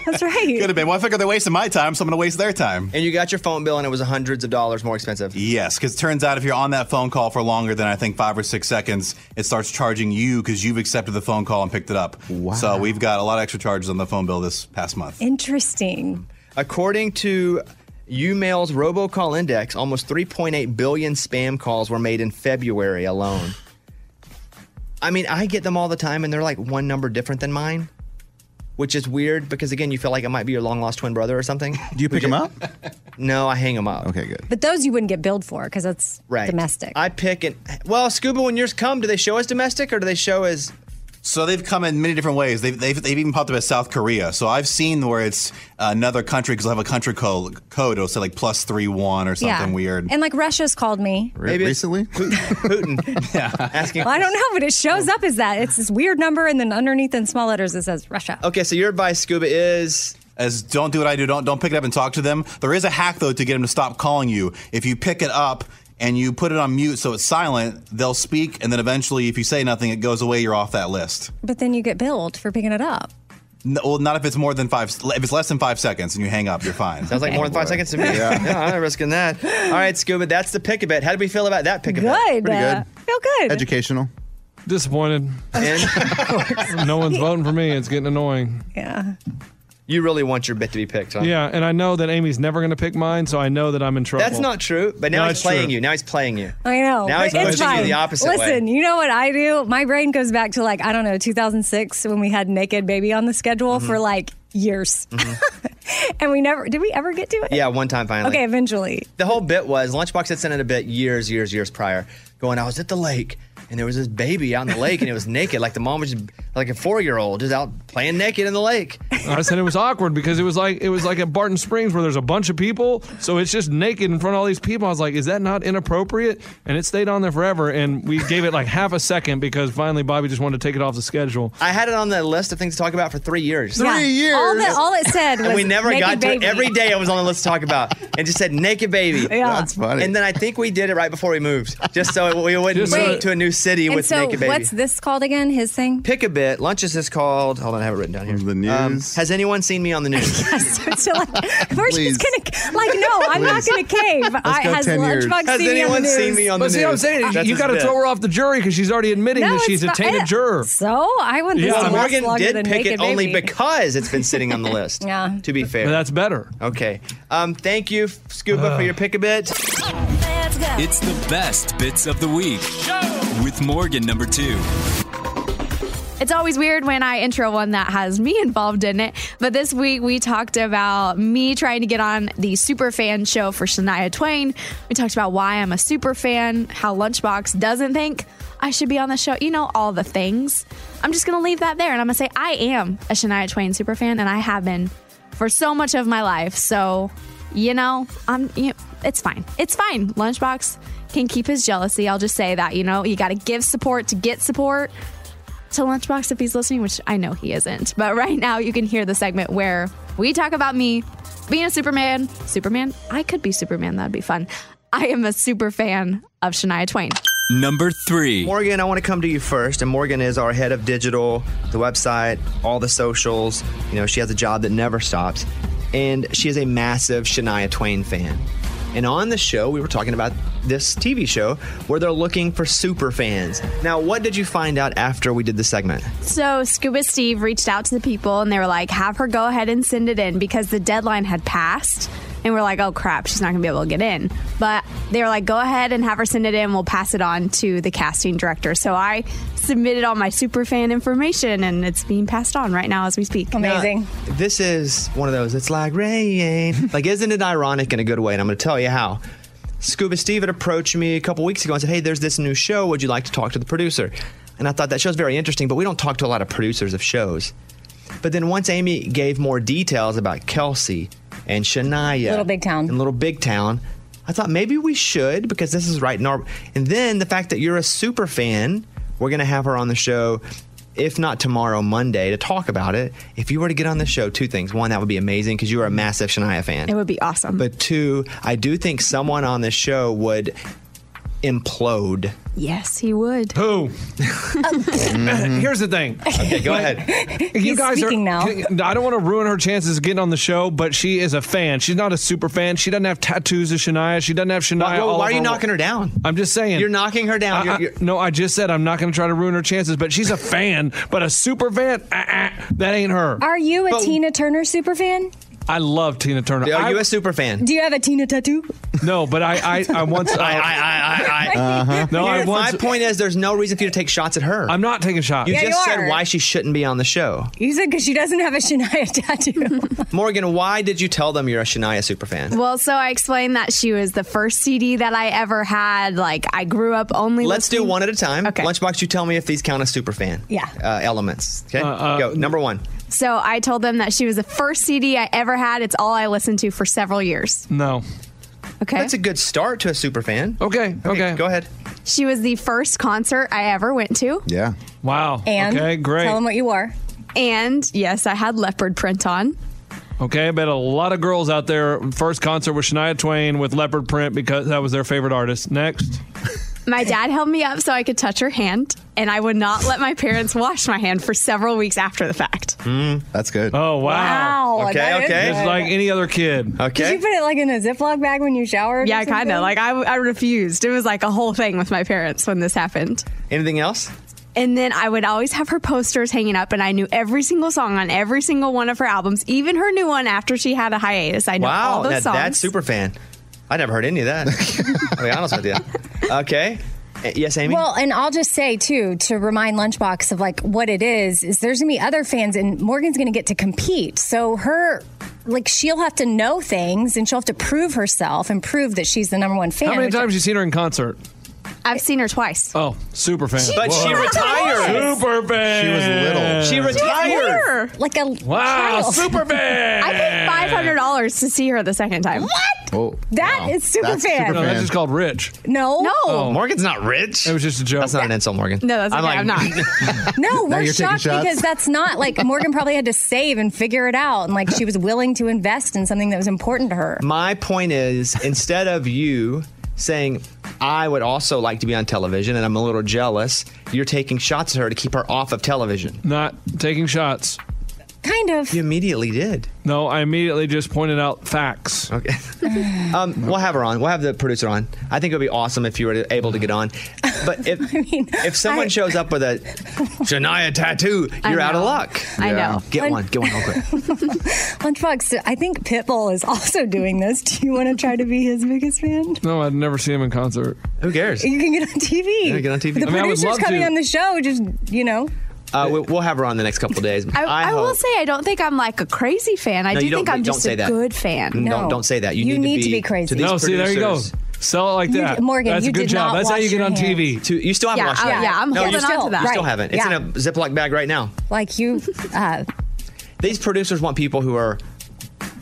[LAUGHS] That's right. Could have been. Well, I figured they're wasting my time, so I'm going to waste their time. and you got your phone bill, and it was hundreds of dollars more expensive. Yes, because it turns out if you're on that phone call for longer than I think five or six seconds, it starts charging you because you've accepted the phone call and picked it up. Wow. So we've got a lot of extra charges on the phone bill this past month. Interesting. According to YouMail's robocall index, almost 3.8 billion spam calls were made in February alone. I mean, I get them all the time, and they're like one number different than mine, which is weird because again, you feel like it might be your long lost twin brother or something. [LAUGHS] Do you pick them up? No, I hang them up. Okay, good. But those you wouldn't get billed for because that's Right. domestic. I pick it. Well, Scuba, when yours come, do they show as domestic or do they show as? So they've come in many different ways. They've, they've, they've even popped up as South Korea. So I've seen where it's another country because they'll have a country code. code. It'll say like plus three one or something yeah. weird. And like Russia's called me. Maybe recently? Putin. [LAUGHS] yeah. [LAUGHS] Asking. Well, I don't know, but it shows up as that. It's this weird number, and then underneath in small letters it says Russia. Okay, so your advice, Scuba, is as don't do what I do. Don't don't pick it up and talk to them. There is a hack though to get them to stop calling you. If you pick it up and you put it on mute so it's silent, they'll speak, and then eventually, if you say nothing, it goes away. You're off that list. But then you get billed for picking it up. No, well, not if it's more than five. If it's less than five seconds and you hang up, you're fine. Sounds like more than five seconds to me. Yeah. [LAUGHS] I'm not risking that. All right, Scuba, that's the pick a bit. How did we feel about that pick a bit? Good. Pretty good. Uh, feel good. Educational. Disappointed. And [LAUGHS] [LAUGHS] no one's voting for me. It's getting annoying. Yeah. You really want your bit to be picked, huh? Yeah, and I know that Amy's never going to pick mine, so I know that I'm in trouble. That's not true. But now No, he's it's playing true. you. Now he's playing you. I know. Now but he's it's pushing you fine. the opposite way. Listen, you know what I do? My brain goes back to like, I don't know, 2006 when we had Naked Baby on the schedule Mm-hmm. for like years. [LAUGHS] and we never, did we ever get to it? Yeah, one time finally. Okay, eventually. The whole bit was Lunchbox had sent in a bit years, years, years prior, going, I was at the lake and there was this baby out in the lake and it was naked. Like the mom was just, like a four year old just out playing naked in the lake. I said it was awkward because it was like it was like at Barton Springs where there's a bunch of people, so it's just naked in front of all these people. I was like, is that not inappropriate? And it stayed on there forever, and we gave it like half a second because finally Bobby just wanted to take it off the schedule. I had it on the list of things to talk about for three years. Yeah. All, that, all it said was And we never naked got to baby. it. Every day I was on the list to talk about and just said naked baby. Yeah. That's funny. And then I think we did it right before we moved, just so we wouldn't Just move so- to a new city And with so, naked baby. what's this called again? His thing? Pick a bit. Lunches is this called. Hold on, I have it written down here. The news. has anyone seen me on the news? [LAUGHS] so like, we're Please. just gonna like no, I'm not gonna cave. I, go has Lunchbox has seen me on anyone the news? seen me on the But news? see, what I'm saying That's you his got to throw her off the jury because she's already admitting No, that she's a tainted fine. juror. So I want this Yeah, to Well, last Morgan did pick it only baby. because it's been sitting on the list. [LAUGHS] Yeah. To be fair. That's better. okay. Um, thank you, Scuba, for your pick a bit. It's the best bits of the week with Morgan number two. It's always weird when I intro one that has me [LAUGHS] involved in it. But this week we talked about me trying to get on the super fan show for Shania Twain. We talked about why I'm a super fan, how Lunchbox doesn't think I should be on the show. You know, all the things. I'm just going to leave that there and I'm going to say I am a Shania Twain super fan and I have been for so much of my life. So, you know, I'm you know, it's fine. It's fine. Lunchbox can keep his jealousy. I'll just say that, you know, you got to give support to get support to Lunchbox if he's listening, which I know he isn't. But right now, you can hear the segment where we talk about me being a Superman. Superman? I could be Superman. That'd be fun. I am a super fan of Shania Twain. Number three. Morgan, I want to come to you first. And Morgan is our head of digital, the website, all the socials. You know, she has a job that never stops. And she is a massive Shania Twain fan. And on the show, we were talking about this TV show where they're looking for super fans. Now, what did you find out after we did the segment? So Scuba Steve reached out to the people and they were like, have her go ahead and send it in because the deadline had passed. And we're like, oh crap, she's not gonna be able to get in. But they were like, go ahead and have her send it in. We'll pass it on to the casting director. So I submitted all my super fan information and it's being passed on right now as we speak. Amazing. This is one of those, it's like rain. like, isn't it ironic in a good way? And I'm going to tell you how. Scuba Steve had approached me a couple weeks ago and said, Hey, there's this new show. Would you like to talk to the producer? And I thought that show's very interesting, but we don't talk to a lot of producers of shows. But then once Amy gave more details about Kelsey and Shania, Little Big Town. and Little Big Town, I thought maybe we should because this is right in our. And then the fact that you're a super fan, we're going to have her on the show, if not tomorrow, Monday, to talk about it. If you were to get on the show, two things. One, that would be amazing because you are a massive Shania fan. It would be awesome. But two, I do think someone on this show would implode. Yes, he would. Who? [LAUGHS] Here's the thing. Okay, go ahead. You He's guys speaking are. now. I don't want to ruin her chances of getting on the show, but she is a fan. She's not a super fan. She doesn't have tattoos of Shania. She doesn't have Shania. Why, all why are you her- knocking her down? I'm just saying. You're knocking her down. I- You're- I- you're- no, I just said I'm not going to try to ruin her chances, but she's a fan. But a super fan, uh, uh, that ain't her. Are you a But- Tina Turner super fan? I love Tina Turner. Are I- you a super fan? Do you have a Tina tattoo? no, but I, I, I once. [LAUGHS] I, I, I, I, I. Uh-huh. [LAUGHS] No, I once. my point is, there's no reason for you to take shots at her. I'm not taking shots. you Yeah, just you said why she shouldn't be on the show. You said because she doesn't have a Shania [LAUGHS] tattoo. Morgan, why did you tell them you're a Shania super fan? Well, so I explained that she was the first CD that I ever had. Like I grew up only. Let's do one at a time. Okay. Lunchbox, you tell me if these count as super fan. Yeah. Uh, elements. Okay. uh, Go. Number one. So I told them that she was the first CD I ever had. It's all I listened to for several years. No. Okay. That's a good start to a super fan. Okay. Okay. Go ahead. She was the first concert I ever went to. Yeah. Wow. and okay. Great. tell them what you are. And yes, I had leopard print on. Okay, I bet a lot of girls out there first concert with Shania Twain with leopard print because that was their favorite artist. Next. [LAUGHS] My dad held me up so I could touch her hand, and I would not let my parents wash my hand for several weeks after the fact. Hmm, that's good. Oh wow. Wow. Okay, that is okay. Just like any other kid. Okay. Did you put it like in a Ziploc bag when you showered? Yeah, kind of. Like I, I refused. It was like a whole thing with my parents when this happened. Anything else? And then I would always have her posters hanging up, and I knew every single song on every single one of her albums, even her new one after she had a hiatus. I know all Wow. those That, songs. that's super fan. I never heard any of that. [LAUGHS] I'll be honest with you. Okay. Yes, Amy. Well, and I'll just say too to remind Lunchbox of like what it is is there's gonna be other fans and Morgan's gonna get to compete. So her like she'll have to know things and she'll have to prove herself and prove that she's the number one fan. How many which- times have you seen her in concert? I've seen her twice. Oh, super fan. but she retired. Super fan. She was little. She retired. Like a Wow, child. super fan. [LAUGHS] I paid five hundred dollars to see her the second time. What? Oh, That wow. is super That's fan. super No, that's fan. just called rich. No, No, Oh. oh Morgan's not rich. It was just a joke. That's not an insult, Morgan. no, that's okay. I'm, not. [LAUGHS] no, Now we're you're taking shocked shots? because that's not like Morgan probably had to save and figure it out, and like she was willing to invest in something that was important to her. My point is, instead of you saying, I would also like to be on television and I'm a little jealous, you're taking shots at her to keep her off of television. Not taking shots. Kind of. You immediately did. No, I immediately just pointed out facts. Okay. [LAUGHS] um, we'll have her on. We'll have the producer on. I think it would be awesome if you were able to get on. But if [LAUGHS] mean, if someone I- shows up with a Shania tattoo, I you're out of know. luck. I Yeah. know. Get one. Get one real quick. [LAUGHS] Lunchbox, I think Pitbull is also doing this. Do you want to try to be his biggest fan? No, I'd never see him in concert. Who cares? You can get on TV. Yeah, get on TV. The I mean, I would producer's love coming to. on the show. Just you know, Uh, we, we'll have her on the next couple of days. I, I, will say I don't think I'm like a crazy fan. I No, do you think I'm just say a that. good fan. No, don't, don't say that. You, You need, need to be crazy. To these No, see, there you go. Sell it like You- that. Morgan, That's you a good did job. not That's how you get on hands. TV. To, you still haven't Yeah, watched uh, it. yeah, I'm no, holding you on to that. You still haven't. It's Yeah. in a Ziploc bag right now. Like you, uh, These producers want people who are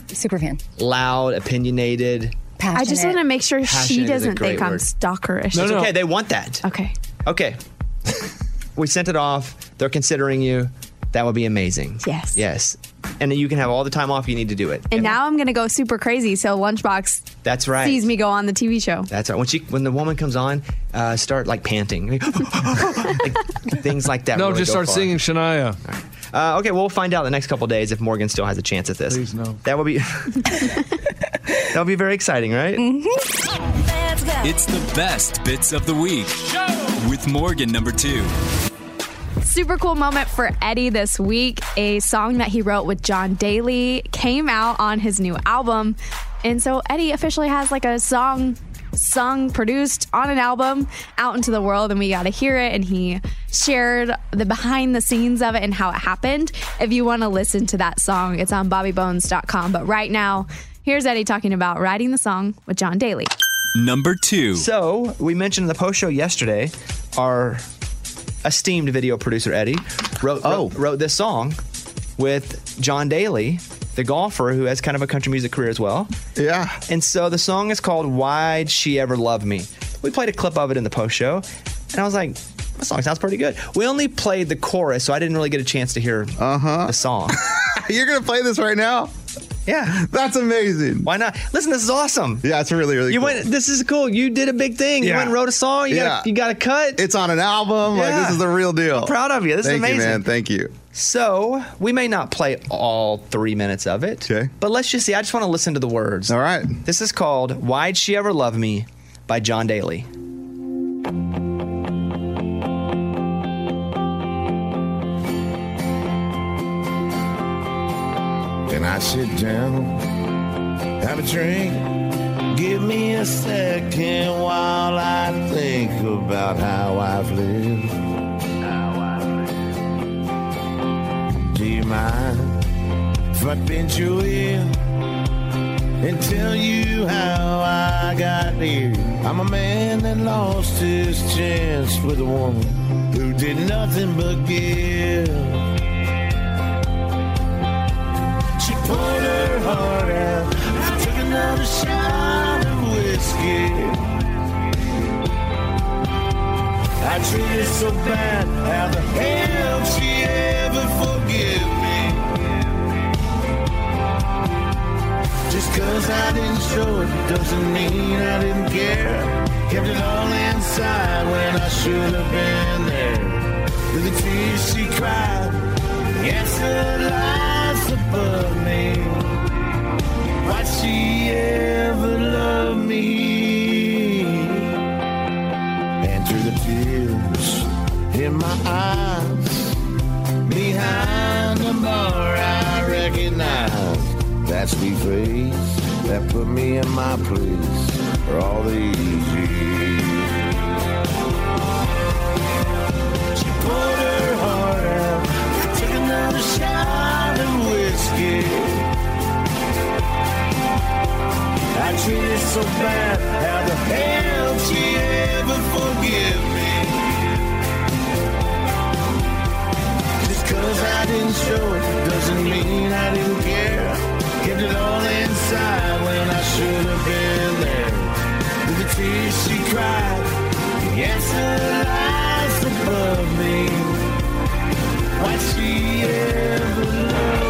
super fan. loud, opinionated. Passionate. I just want to make sure Passionate she doesn't great think I'm word. stalkerish. No, it's okay. They want that. Okay. Okay. [LAUGHS] we sent it off. They're considering you. That would be amazing. Yes. Yes. And you can have all the time off you need to do it. And now I'm gonna go super crazy. So Lunchbox That's right. sees me go on the TV show. That's right. When she, when the woman comes on, uh, start like panting, [LAUGHS] like, things like that. No, really just go start far. singing Shania. Uh, okay, we'll find out the next couple days if Morgan still has a chance at this. Please no. That would be [LAUGHS] that would be very exciting, right? It's the best bits of the week with Morgan number two. Super cool moment for Eddie this week. A song that he wrote with John Daly came out on his new album. And so Eddie officially has like a song sung, produced on an album out into the world, and we got to hear it. And he shared the behind the scenes of it and how it happened. If you want to listen to that song, it's on bobbybones.com. But right now, here's Eddie talking about writing the song with John Daly. Number two. So we mentioned in the post show yesterday, our esteemed video producer Eddie wrote wrote, wrote this song with John Daly, the golfer who has kind of a country music career as well. Yeah. And so the song is called "Why'd She Ever Love Me." We played a clip of it in the post show, and I was like. That song sounds pretty good. We only played the chorus, so I didn't really get a chance to hear uh-huh. the song. [LAUGHS] You're gonna play this right now? Yeah, [LAUGHS] that's amazing. Why not? Listen, this is awesome. Yeah, it's really really. You cool. went. This is cool. You did a big thing. You Yeah. went and wrote a song. You Yeah. got. A, you got a cut. It's on an album. Yeah. Like this is the real deal. I'm proud of you. This Thank is amazing. You, man. Thank you. So we may not play all three minutes of it. Okay. But let's just see. I just want to listen to the words. All right. This is called "Why'd She Ever Love Me" by John Daly. Sit down, have a drink? Give me a second while I think about how I've lived. Do you mind if I pinch your ear and tell you how I got here? I'm a man that lost his chance with a woman who did nothing but give. Poured her heart out. I took another shot of whiskey. I treated her so bad. How the hell she ever forgive me? Just cause I didn't show it doesn't mean I didn't care. Kept it all inside when I should have been there. With the tears she cried, the answer lies above me. Why'd she ever love me? And through the tears in my eyes, behind the bar, I recognize that sweet face that put me in my place for all these years. Whiskey. I treated so bad. How the hell she ever forgive me? Just cause I didn't show it doesn't mean I didn't care. Kept it all inside when I should have been there. With the tears she cried, the answer lies above me. Why'd she ever love me? Come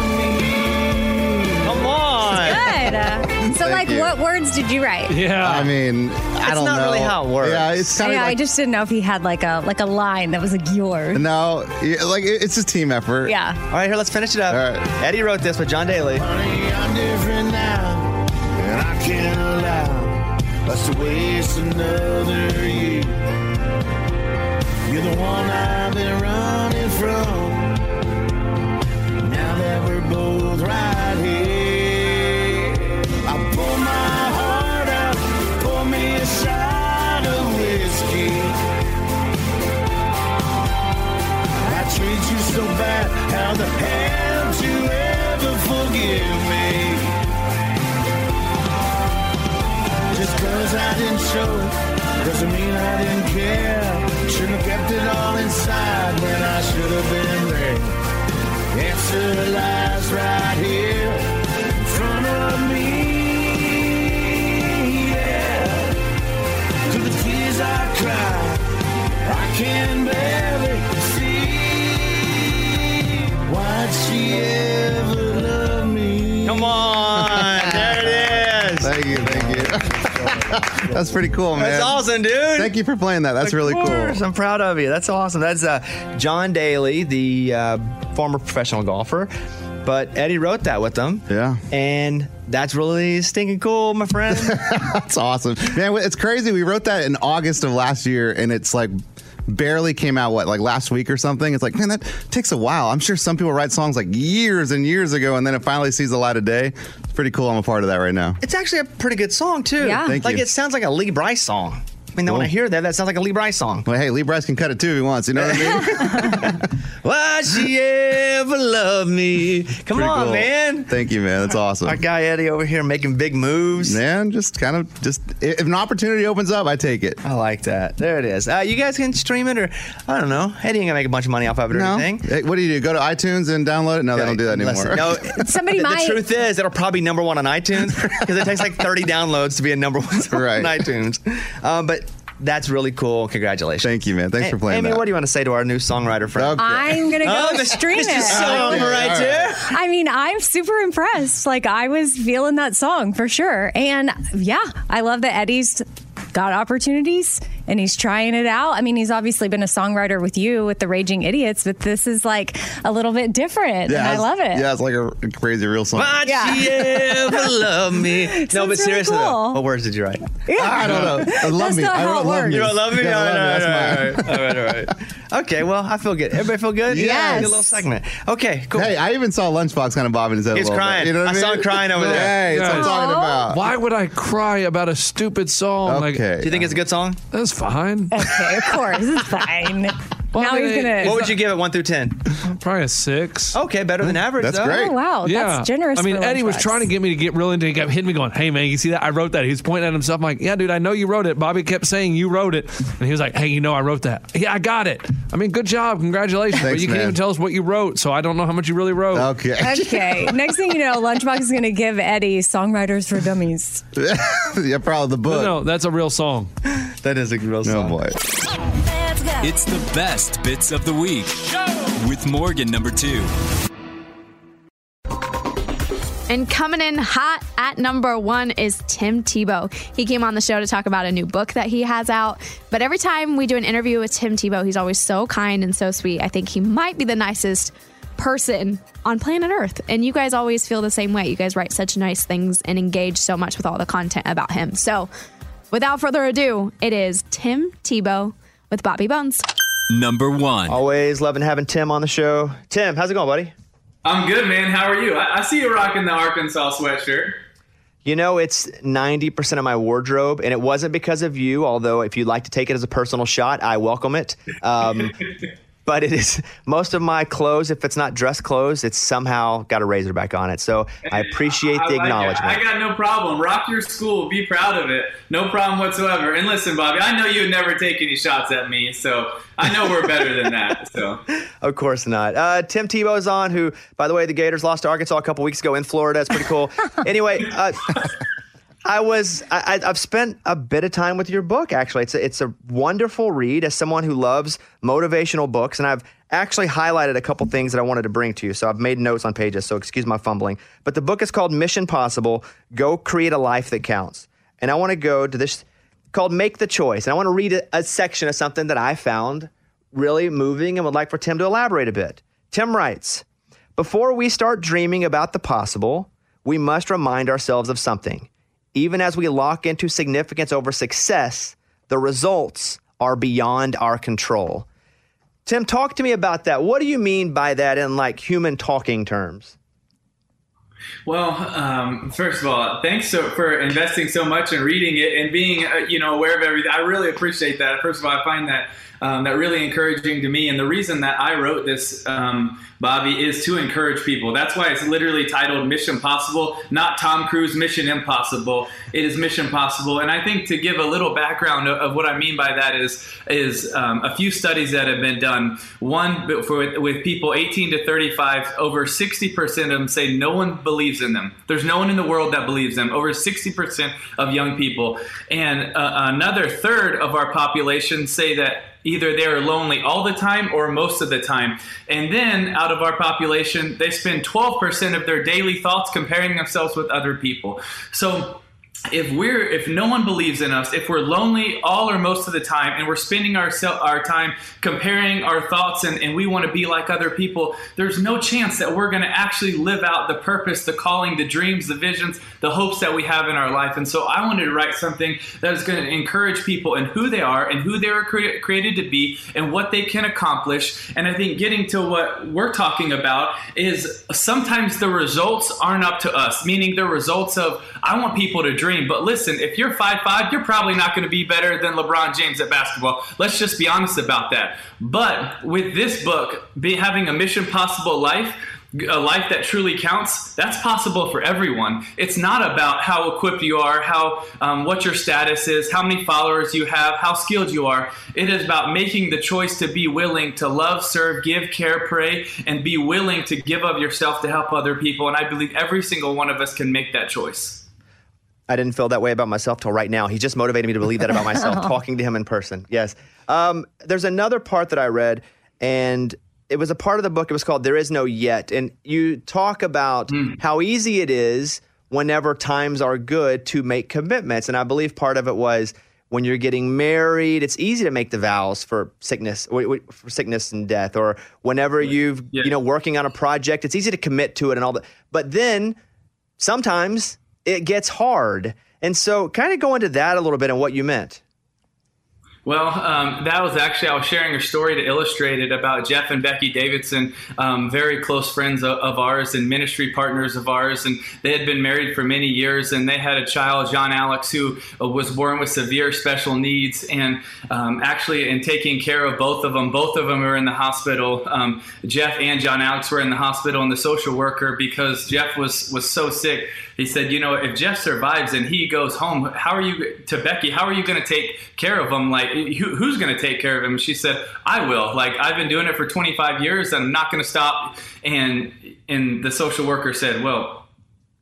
on. So, Thank like, you. what words did you write? Yeah, I mean, I It's don't not know. really how it works. Yeah, it's kind of yeah, I just didn't know if he had like a like a line that was like yours. no, yeah, like it- it's a team effort. Yeah. All right, here, let's finish it up. All right. Eddie wrote this with John Daly. Honey, so bad. How the hell did you ever forgive me? Just cause I didn't show it doesn't mean I didn't care. Shouldn't have kept it all inside when I should have been there. Answer lies right here in front of me. Yeah. To the tears I cry, I can see. She ever love me? Come on, there it is. [LAUGHS] Thank you, thank you. [LAUGHS] That's pretty cool, man. That's awesome, dude. Thank you for playing that. That's Of really course, cool. I'm proud of you. That's awesome. That's uh, John Daly, the uh, former professional golfer. But Eddie wrote that with them. Yeah. And that's really stinking cool, my friend. [LAUGHS] That's awesome. Man, it's crazy. We wrote that in August of last year, and it's like barely came out, what, like last week or something? It's like, man, that takes a while. I'm sure some people write songs like years and years ago, and then it finally sees the light of day. It's pretty cool. I'm a part of that right now. it's actually a pretty good song, too. Yeah. Thank like, you. it sounds like a Lee Brice song. I mean, when I hear that, that sounds like a Lee Brice song. Well, hey, Lee Brice can cut it too if he wants. You know what I mean? [LAUGHS] Why she ever love me? Come Pretty on, cool. man. Thank you, man. That's awesome. Our guy Eddie over here making big moves. Man, just kind of just if an opportunity opens up, I take it. I like that. There it is. Uh, you guys can stream it, or I don't know. Eddie ain't gonna make a bunch of money off of it or No. anything. Hey, what do you do? Go to iTunes and download it? No, they don't do that anymore. Listen, [LAUGHS] no, Somebody the might- truth is, it'll probably be number one on iTunes because it takes like 30 downloads to be a number one [LAUGHS] song Right. on iTunes. Um, but that's really cool. Congratulations. Thank you, man. Thanks for playing Amy, that. what do you want to say to our new songwriter friend? I'm gonna go Oh, Miss- stream Mr. it. Song right there. I mean, I'm super impressed. Like I was feeling that song for sure, and yeah, I love that Eddie's got opportunities and he's trying it out. I mean, he's obviously been a songwriter with you with the Raging Idiots, but this is like a little bit different, and I love it. Yeah, it's like a, a crazy real song. Why'd Yeah. she ever [LAUGHS] love me? no, but really seriously, though, what words did you write? Yeah. I don't know. I [LAUGHS] love That's me. I wrote love me. You don't love me? Yeah, all love right, me. all That's right, mine. all right, all right, all right. Okay, well, I feel good. Everybody feel good? Yes. Good little segment. Okay, cool. Hey, I even saw Lunchbox kind of bobbing his head. He was a little crying. Bit. You know what I I, mean? saw him crying over there. Hey, that's what I'm talking about. Why would I cry about a stupid song? Like, Okay. Do you think it's a good song? that's fine. Okay, of course, it's fine. [LAUGHS] Well, now I mean, he's gonna. What would you give it, one through ten? Probably a six. Okay, better than average. That's though. great. Oh wow, Yeah, that's generous. I mean, for Eddie was Lunchbox. trying to get me to get real into it. He kept hitting me, going, "Hey, man, you see that? I wrote that." He was pointing at himself. I'm like, "Yeah, dude, I know you wrote it." Bobby kept saying you wrote it, and he was like, "Hey, you know I wrote that." Yeah, I got it. I mean, good job, congratulations. but Thanks, you can't even tell us what you wrote, so I don't know how much you really wrote. Okay. Okay. [LAUGHS] Next thing you know, Lunchbox is going to give Eddie Songwriters for Dummies. [LAUGHS] yeah, probably the book. no, that's a real song. That is a real song. Oh song. boy. It's the best bits of the week with Morgan number two. And coming in hot at number one is Tim Tebow. He came on the show to talk about a new book that he has out. But every time we do an interview with Tim Tebow, he's always so kind and so sweet. I think he might be the nicest person on planet Earth. And you guys always feel the same way. You guys write such nice things and engage so much with all the content about him. So without further ado, it is Tim Tebow with Bobby Bones. Number one. Always loving having Tim on the show. Tim, how's it going, buddy? I'm good, man. How are you? I, I see you rocking the Arkansas sweatshirt. You know, it's 90% of my wardrobe, and it wasn't because of you, although if you'd like to take it as a personal shot, I welcome it. Um, [LAUGHS] but it is most of my clothes, if it's not dress clothes, it's somehow got a razorback on it. So I appreciate I the it. acknowledgement. I got no problem. Rock your school. Be proud of it. No problem whatsoever. And listen, Bobby, I know you would never take any shots at me, so I know we're better than that. So [LAUGHS] Of course not. Uh, Tim Tebow's on, who, by the way, the Gators lost to Arkansas a couple weeks ago in Florida. It's pretty cool. [LAUGHS] anyway, uh, I was I, I've spent a bit of time with your book. Actually, it's a, it's a wonderful read as someone who loves motivational books, and I've actually highlighted a couple things that I wanted to bring to you. So I've made notes on pages. So excuse my fumbling. But the book is called Mission Possible: Go Create a Life That Counts. And I want to go to this called Make the Choice, and I want to read a, a section of something that I found really moving and would like for Tim to elaborate a bit. Tim writes Before we start dreaming about the possible, we must remind ourselves of something. Even as we lock into significance over success, the results are beyond our control. Tim, talk to me about that. What do you mean by that in like human talking terms? Well, um, first of all, thanks so, for investing so much in reading it and being, uh, you know, aware of everything. I really appreciate that. First of all, I find that um, that really encouraging to me. And the reason that I wrote this, um, Bobby, is to encourage people. That's why it's literally titled Mission Possible, not Tom Cruise Mission Impossible. It is Mission Possible. And I think to give a little background of, what I mean by that is is um, a few studies that have been done. One for with people 18 to 35, over 60% of them say no one believes in them. There's no one in the world that believes them. Over 60% of young people, and uh, another third of our population say that either they're lonely all the time or most of the time. And then out of our population, they spend 12% of their daily thoughts comparing themselves with other people. So if we're if no one believes in us if we're lonely all or most of the time and we're spending our our time comparing our thoughts and, and we want to be like other people there's no chance that we're going to actually live out the purpose the calling the dreams the visions the hopes that we have in our life. And so i wanted to write something that is going to encourage people in who they are and who they were cre- created to be and what they can accomplish. And i think getting to what we're talking about is sometimes the results aren't up to us meaning the results of i want people to dream but listen, if you're five five, you're probably not going to be better than LeBron James at basketball. Let's just be honest about that. But with this book, be having a mission possible life, a life that truly counts, that's possible for everyone. It's not about how equipped you are, how um, what your status is, how many followers you have, how skilled you are. It is about making the choice to be willing to love, serve, give, care, pray, and be willing to give of yourself to help other people. And I believe every single one of us can make that choice. I didn't feel that way about myself till right now. He just motivated me to believe that about [LAUGHS] myself, talking to him in person. Yes. Um, there's another part that I read, and it was a part of the book. It was called There Is No Yet. And you talk about how easy it is whenever times are good to make commitments. And I believe part of it was when you're getting married, it's easy to make the vows for sickness, for sickness and death, or whenever you've, you know, working on a project, it's easy to commit to it and all that. But then sometimes it gets hard. And so, kind of go into that a little bit and what you meant. Well, um, that was actually, I was sharing a story to illustrate it about Jeff and Becky Davidson, um, very close friends of, of, ours and ministry partners of ours. And they had been married for many years and they had a child, John Alex, who uh, was born with severe special needs. And um, actually, in taking care of both of them, both of them are in the hospital. Um, Jeff and John Alex were in the hospital, and the social worker, because Jeff was, was so sick, he said, you know, if Jeff survives and he goes home, how are you to Becky? How are you going to take care of him? Like, who, who's going to take care of him? She said, I will. Like, I've been doing it for 25 years. I'm not going to stop. And and the social worker said, well,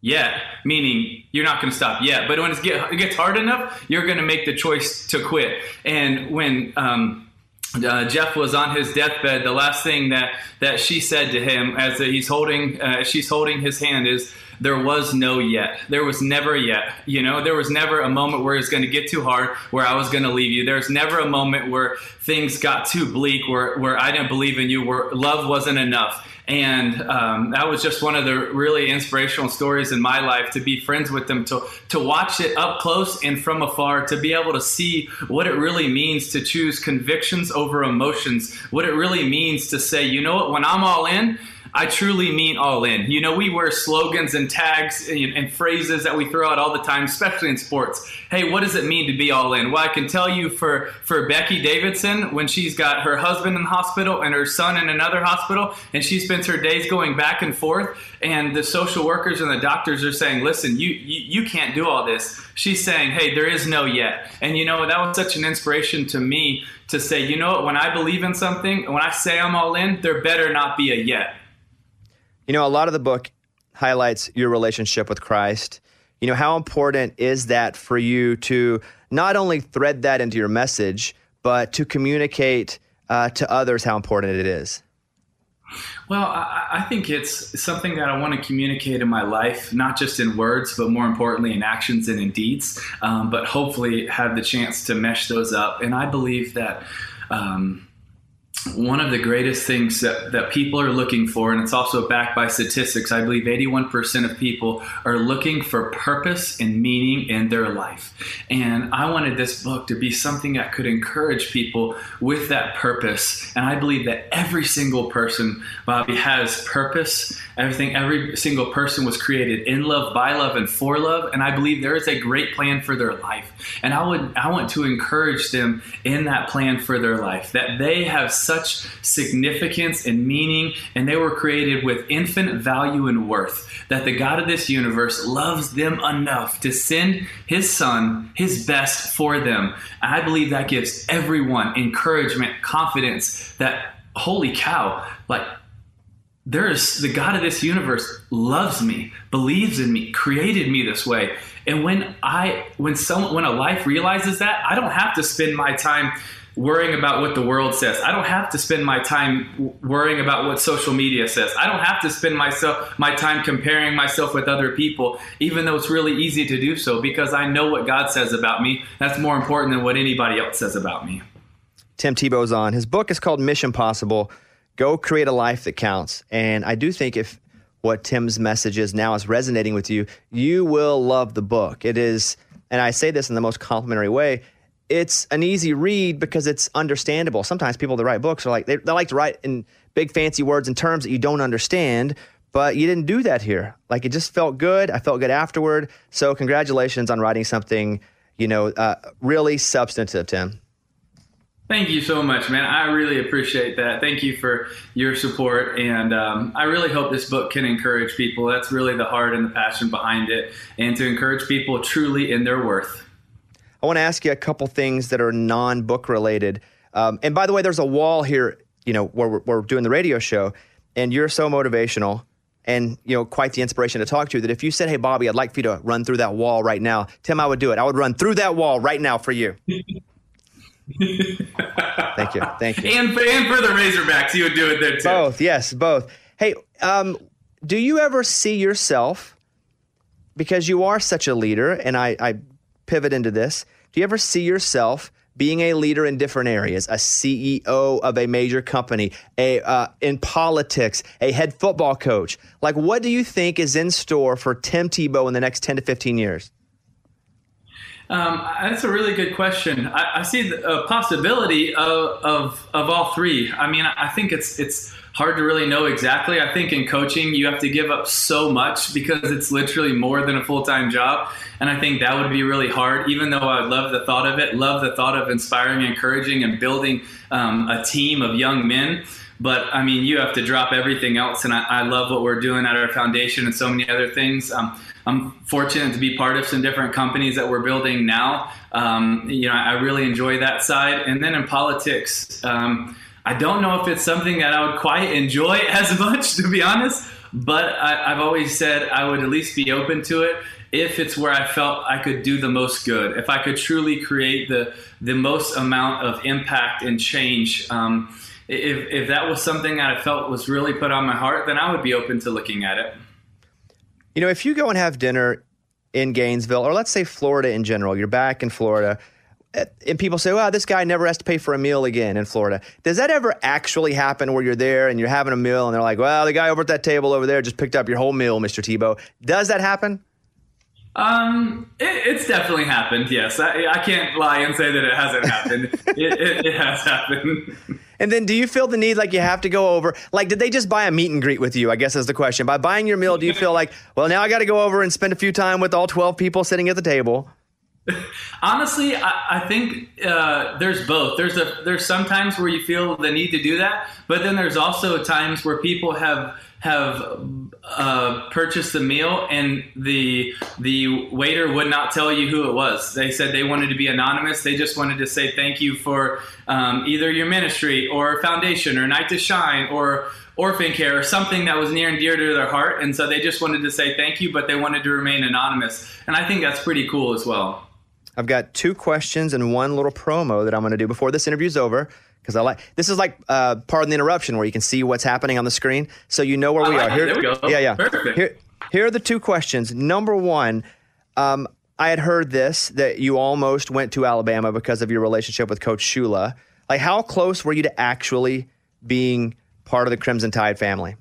yet, meaning you're not going to stop yet. But when it gets hard enough, you're going to make the choice to quit. And when um, uh, Jeff was on his deathbed, the last thing that, that she said to him as he's holding, uh, she's holding his hand is, there was no yet. There was never yet. You know, there was never a moment where it's going to get too hard, where I was going to leave you. There's never a moment where things got too bleak, where, where I didn't believe in you, where love wasn't enough. And um, that was just one of the really inspirational stories in my life to be friends with them, to, to watch it up close and from afar, to be able to see what it really means to choose convictions over emotions, what it really means to say, you know what, when I'm all in, I truly mean all in. You know, we wear slogans and tags and, and, phrases that we throw out all the time, especially in sports. Hey, what does it mean to be all in? Well, I can tell you for, for Becky Davidson, when she's got her husband in the hospital and her son in another hospital, and she spends her days going back and forth, and the social workers and the doctors are saying, listen, you, you, you can't do all this. She's saying, hey, there is no yet. And you know, that was such an inspiration to me to say, you know what, when I believe in something, when I say I'm all in, there better not be a yet. You know, a lot of the book highlights your relationship with Christ. You know, how important is that for you to not only thread that into your message, but to communicate uh, to others how important it is? Well, I, I, think it's something that I want to communicate in my life, not just in words, but more importantly in actions and in deeds, um, but hopefully have the chance to mesh those up. And I believe that. Um, one of the greatest things that, that people are looking for, and it's also backed by statistics. I believe 81% of people are looking for purpose and meaning in their life. And I wanted this book to be something that could encourage people with that purpose. And I believe that every single person, Bobby, has purpose. Everything, every single person was created in love, by love, and for love. And I believe there is a great plan for their life. And I would, I want to encourage them in that plan for their life that they have such significance and meaning, and they were created with infinite value and worth. That the God of this universe loves them enough to send His Son, His best for them. I believe that gives everyone encouragement, confidence that, holy cow, like, there is the God of this universe loves me, believes in me, created me this way. And when I when someone when a life realizes that, I don't have to spend my time worrying about what the world says. I don't have to spend my time worrying about what social media says. I don't have to spend myself my time comparing myself with other people, even though it's really easy to do so because I know what God says about me. That's more important than what anybody else says about me. Tim Tebow's on. His book is called Mission Possible Go Create a Life That Counts. And I do think if what Tim's message is now is resonating with you, you will love the book. It is, and I say this in the most complimentary way, it's an easy read because it's understandable. Sometimes people that write books are like, they, they like to write in big fancy words and terms that you don't understand, but you didn't do that here. Like it just felt good. I felt good afterward. So congratulations on writing something, you know, uh, really substantive, Tim. Thank you so much, man. I really appreciate that. Thank you for your support. And um, I really hope this book can encourage people. That's really the heart and the passion behind it, and to encourage people truly in their worth. I want to ask you a couple things that are non-book related. Um, and by the way, there's a wall here, you know, where we're, we're doing the radio show, and you're so motivational and you know quite the inspiration to talk to. That if you said, "Hey, Bobby, I'd like for you to run through that wall right now," Tim, I would do it. I would run through that wall right now for you. Thank you, thank you. And for, and for the Razorbacks, you would do it there too. Both, yes, both. Hey, um, do you ever see yourself because you are such a leader? And I, I pivot into this. Do you ever see yourself being a leader in different areas, a CEO of a major company, a uh, in politics, a head football coach? Like, what do you think is in store for Tim Tebow in the next ten to fifteen years? Um, that's a really good question. I, I see a possibility of, of, of all three. I mean, I think it's it's hard to really know exactly. I think in coaching you have to give up so much because it's literally more than a full time job, and I think that would be really hard. Even though I love the thought of it, love the thought of inspiring, encouraging, and building um, a team of young men. But I mean, you have to drop everything else, and I, I love what we're doing at our foundation and so many other things. Um, I'm fortunate to be part of some different companies that we're building now. Um, you know, I really enjoy that side. And then in politics, um, I don't know if it's something that I would quite enjoy [LAUGHS] as much, to be honest. But I, I've always said I would at least be open to it if it's where I felt I could do the most good, if I could truly create the the most amount of impact and change. Um, if, if that was something that I felt was really put on my heart, then I would be open to looking at it. You know, if you go and have dinner in Gainesville, or let's say Florida in general, you're back in Florida, and people say, "Wow, this guy never has to pay for a meal again in Florida." Does that ever actually happen where you're there and you're having a meal, and they're like, "Well, the guy over at that table over there just picked up your whole meal, Mr. Tebow"? Does that happen? Um, it, it's definitely happened. Yes, I, I can't lie and say that it hasn't happened. [LAUGHS] it, it, it has happened. And then do you feel the need like you have to go over? Like, did they just buy a meet and greet with you? I guess is the question. By buying your meal, do you feel like, well, now I got to go over and spend a few time with all 12 people sitting at the table? [LAUGHS] Honestly, I, I think uh, there's both. There's a there's sometimes where you feel the need to do that, but then there's also times where people have have uh, purchased the meal and the the waiter would not tell you who it was. They said they wanted to be anonymous. They just wanted to say thank you for um, either your ministry or foundation or Night to Shine or orphan care or something that was near and dear to their heart. And so they just wanted to say thank you, but they wanted to remain anonymous. And I think that's pretty cool as well. I've got two questions and one little promo that I'm going to do before this interview's over. Because I like this is like uh, pardon the interruption where you can see what's happening on the screen, so you know where we like are. it. There we go. Yeah, yeah. Perfect. Here, here are the two questions. Number one, um, I had heard this that you almost went to Alabama because of your relationship with Coach Shula. Like, how close were you to actually being part of the Crimson Tide family?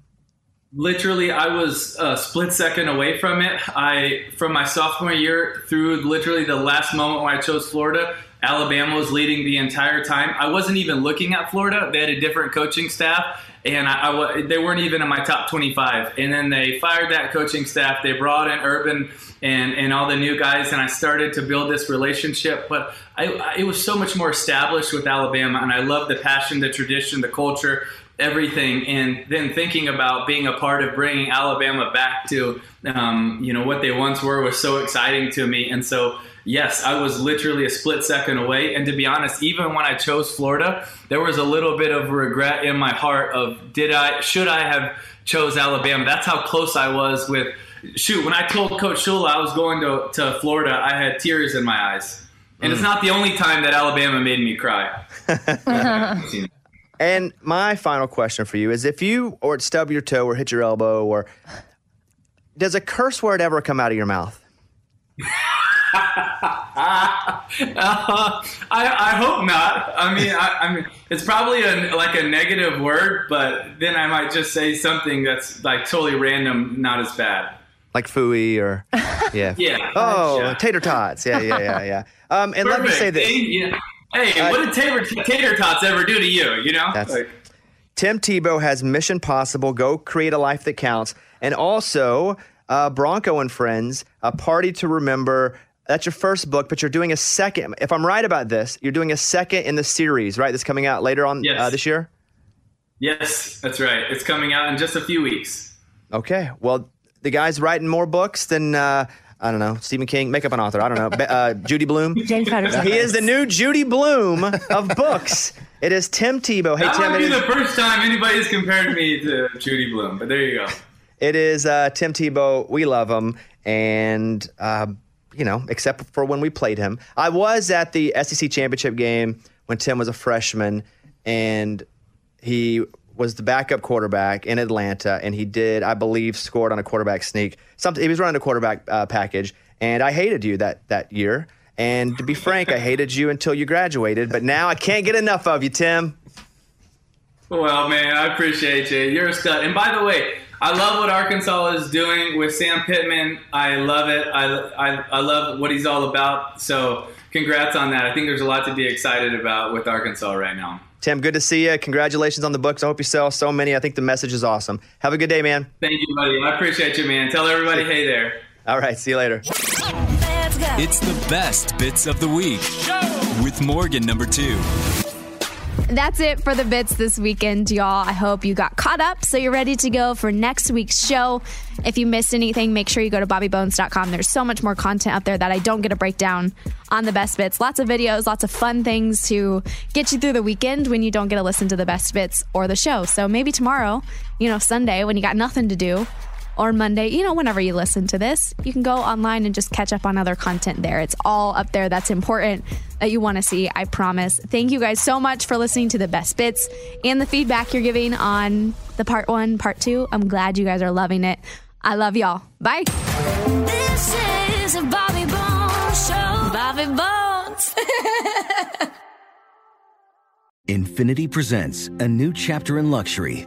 Literally, I was a split second away from it. I, from my sophomore year through literally the last moment when I chose Florida, Alabama was leading the entire time. I wasn't even looking at Florida. They had a different coaching staff, and I, I, they weren't even in my top 25. And then they fired that coaching staff. They brought in Urban and, and all the new guys, and I started to build this relationship. But I, I, it was so much more established with Alabama, and I love the passion, the tradition, the culture everything. And then thinking about being a part of bringing alabama back to um, you know what they once were was so exciting to me. And so yes i was literally a split second away. And to be honest even when i chose florida there was a little bit of regret in my heart of did i should i have chose alabama? That's how close i was with shoot when i told coach shula i was going to, to florida i had tears in my eyes. And it's Mm. not the only time that alabama made me cry [LAUGHS] And my final question for you is if you or stub your toe or hit your elbow or does a curse word ever come out of your mouth? Uh, [LAUGHS] I, I hope not. I mean, I, I mean, it's probably a, like a negative word, but then I might just say something that's like totally random, not as bad. Like fooey or [LAUGHS] yeah. Yeah. Oh, Yeah. tater tots. Yeah, yeah, yeah, yeah. [LAUGHS] Um, and let me say this. Yeah. Hey, Uh, what did tater, tater tots ever do to you? You know, That's- Like, Tim Tebow has Mission Possible, Go Create a Life That Counts, and also uh, Bronco and Friends, A Party to Remember. That's your first book, but you're doing a second. If I'm right about this, you're doing a second in the series, right? That's coming out later on Yes. uh, this year? yes, that's right. It's coming out in just a few weeks. Okay. Well, the guy's writing more books than, uh, I don't know, Stephen King, make up an author. I don't know. Uh, Judy Blume. [LAUGHS] James Patterson. He is the new Judy Blume of books. It is Tim Tebow. Hey, that Tim. might be is- the first time anybody's compared me to Judy Blume, but there you go. It is uh, Tim Tebow. We love him, and uh, you know, except for when we played him. I was at the SEC championship game when Tim was a freshman, and he was the backup quarterback in Atlanta, and he did, I believe, scored on a quarterback sneak. Something he was running a quarterback uh, package, and I hated you that that year. And to be frank, I hated you until you graduated, but now I can't get enough of you, Tim. Well, man, I appreciate you. You're a stud. And by the way, I love what Arkansas is doing with Sam Pittman. I love it. I, I, I love what he's all about. So, congrats on that. I think there's a lot to be excited about with Arkansas right now. Tim, good to see you. Congratulations on the books. I hope you sell so many. I think the message is awesome. Have a good day, man. Thank you, buddy. I appreciate you, man. Tell everybody, hey there. All right, see you later. It's the best bits of the week with Morgan number two. That's it for the bits this weekend, y'all. I hope you got caught up so you're ready to go for next week's show. If you missed anything, make sure you go to bobbybones.com. There's so much more content up there that I don't get a breakdown on the best bits. Lots of videos, lots of fun things to get you through the weekend when you don't get to listen to the best bits or the show. So maybe tomorrow, you know, Sunday when you got nothing to do, or Monday, you know, whenever you listen to this, you can go online and just catch up on other content there. It's all up there that's important that you want to see, I promise. Thank you guys so much for listening to the best bits and the feedback you're giving on the part one, part two. I'm glad you guys are loving it. I love y'all. Bye. This is a Bobby Bones show. Bobby Bones. [LAUGHS] Infiniti presents a new chapter in luxury,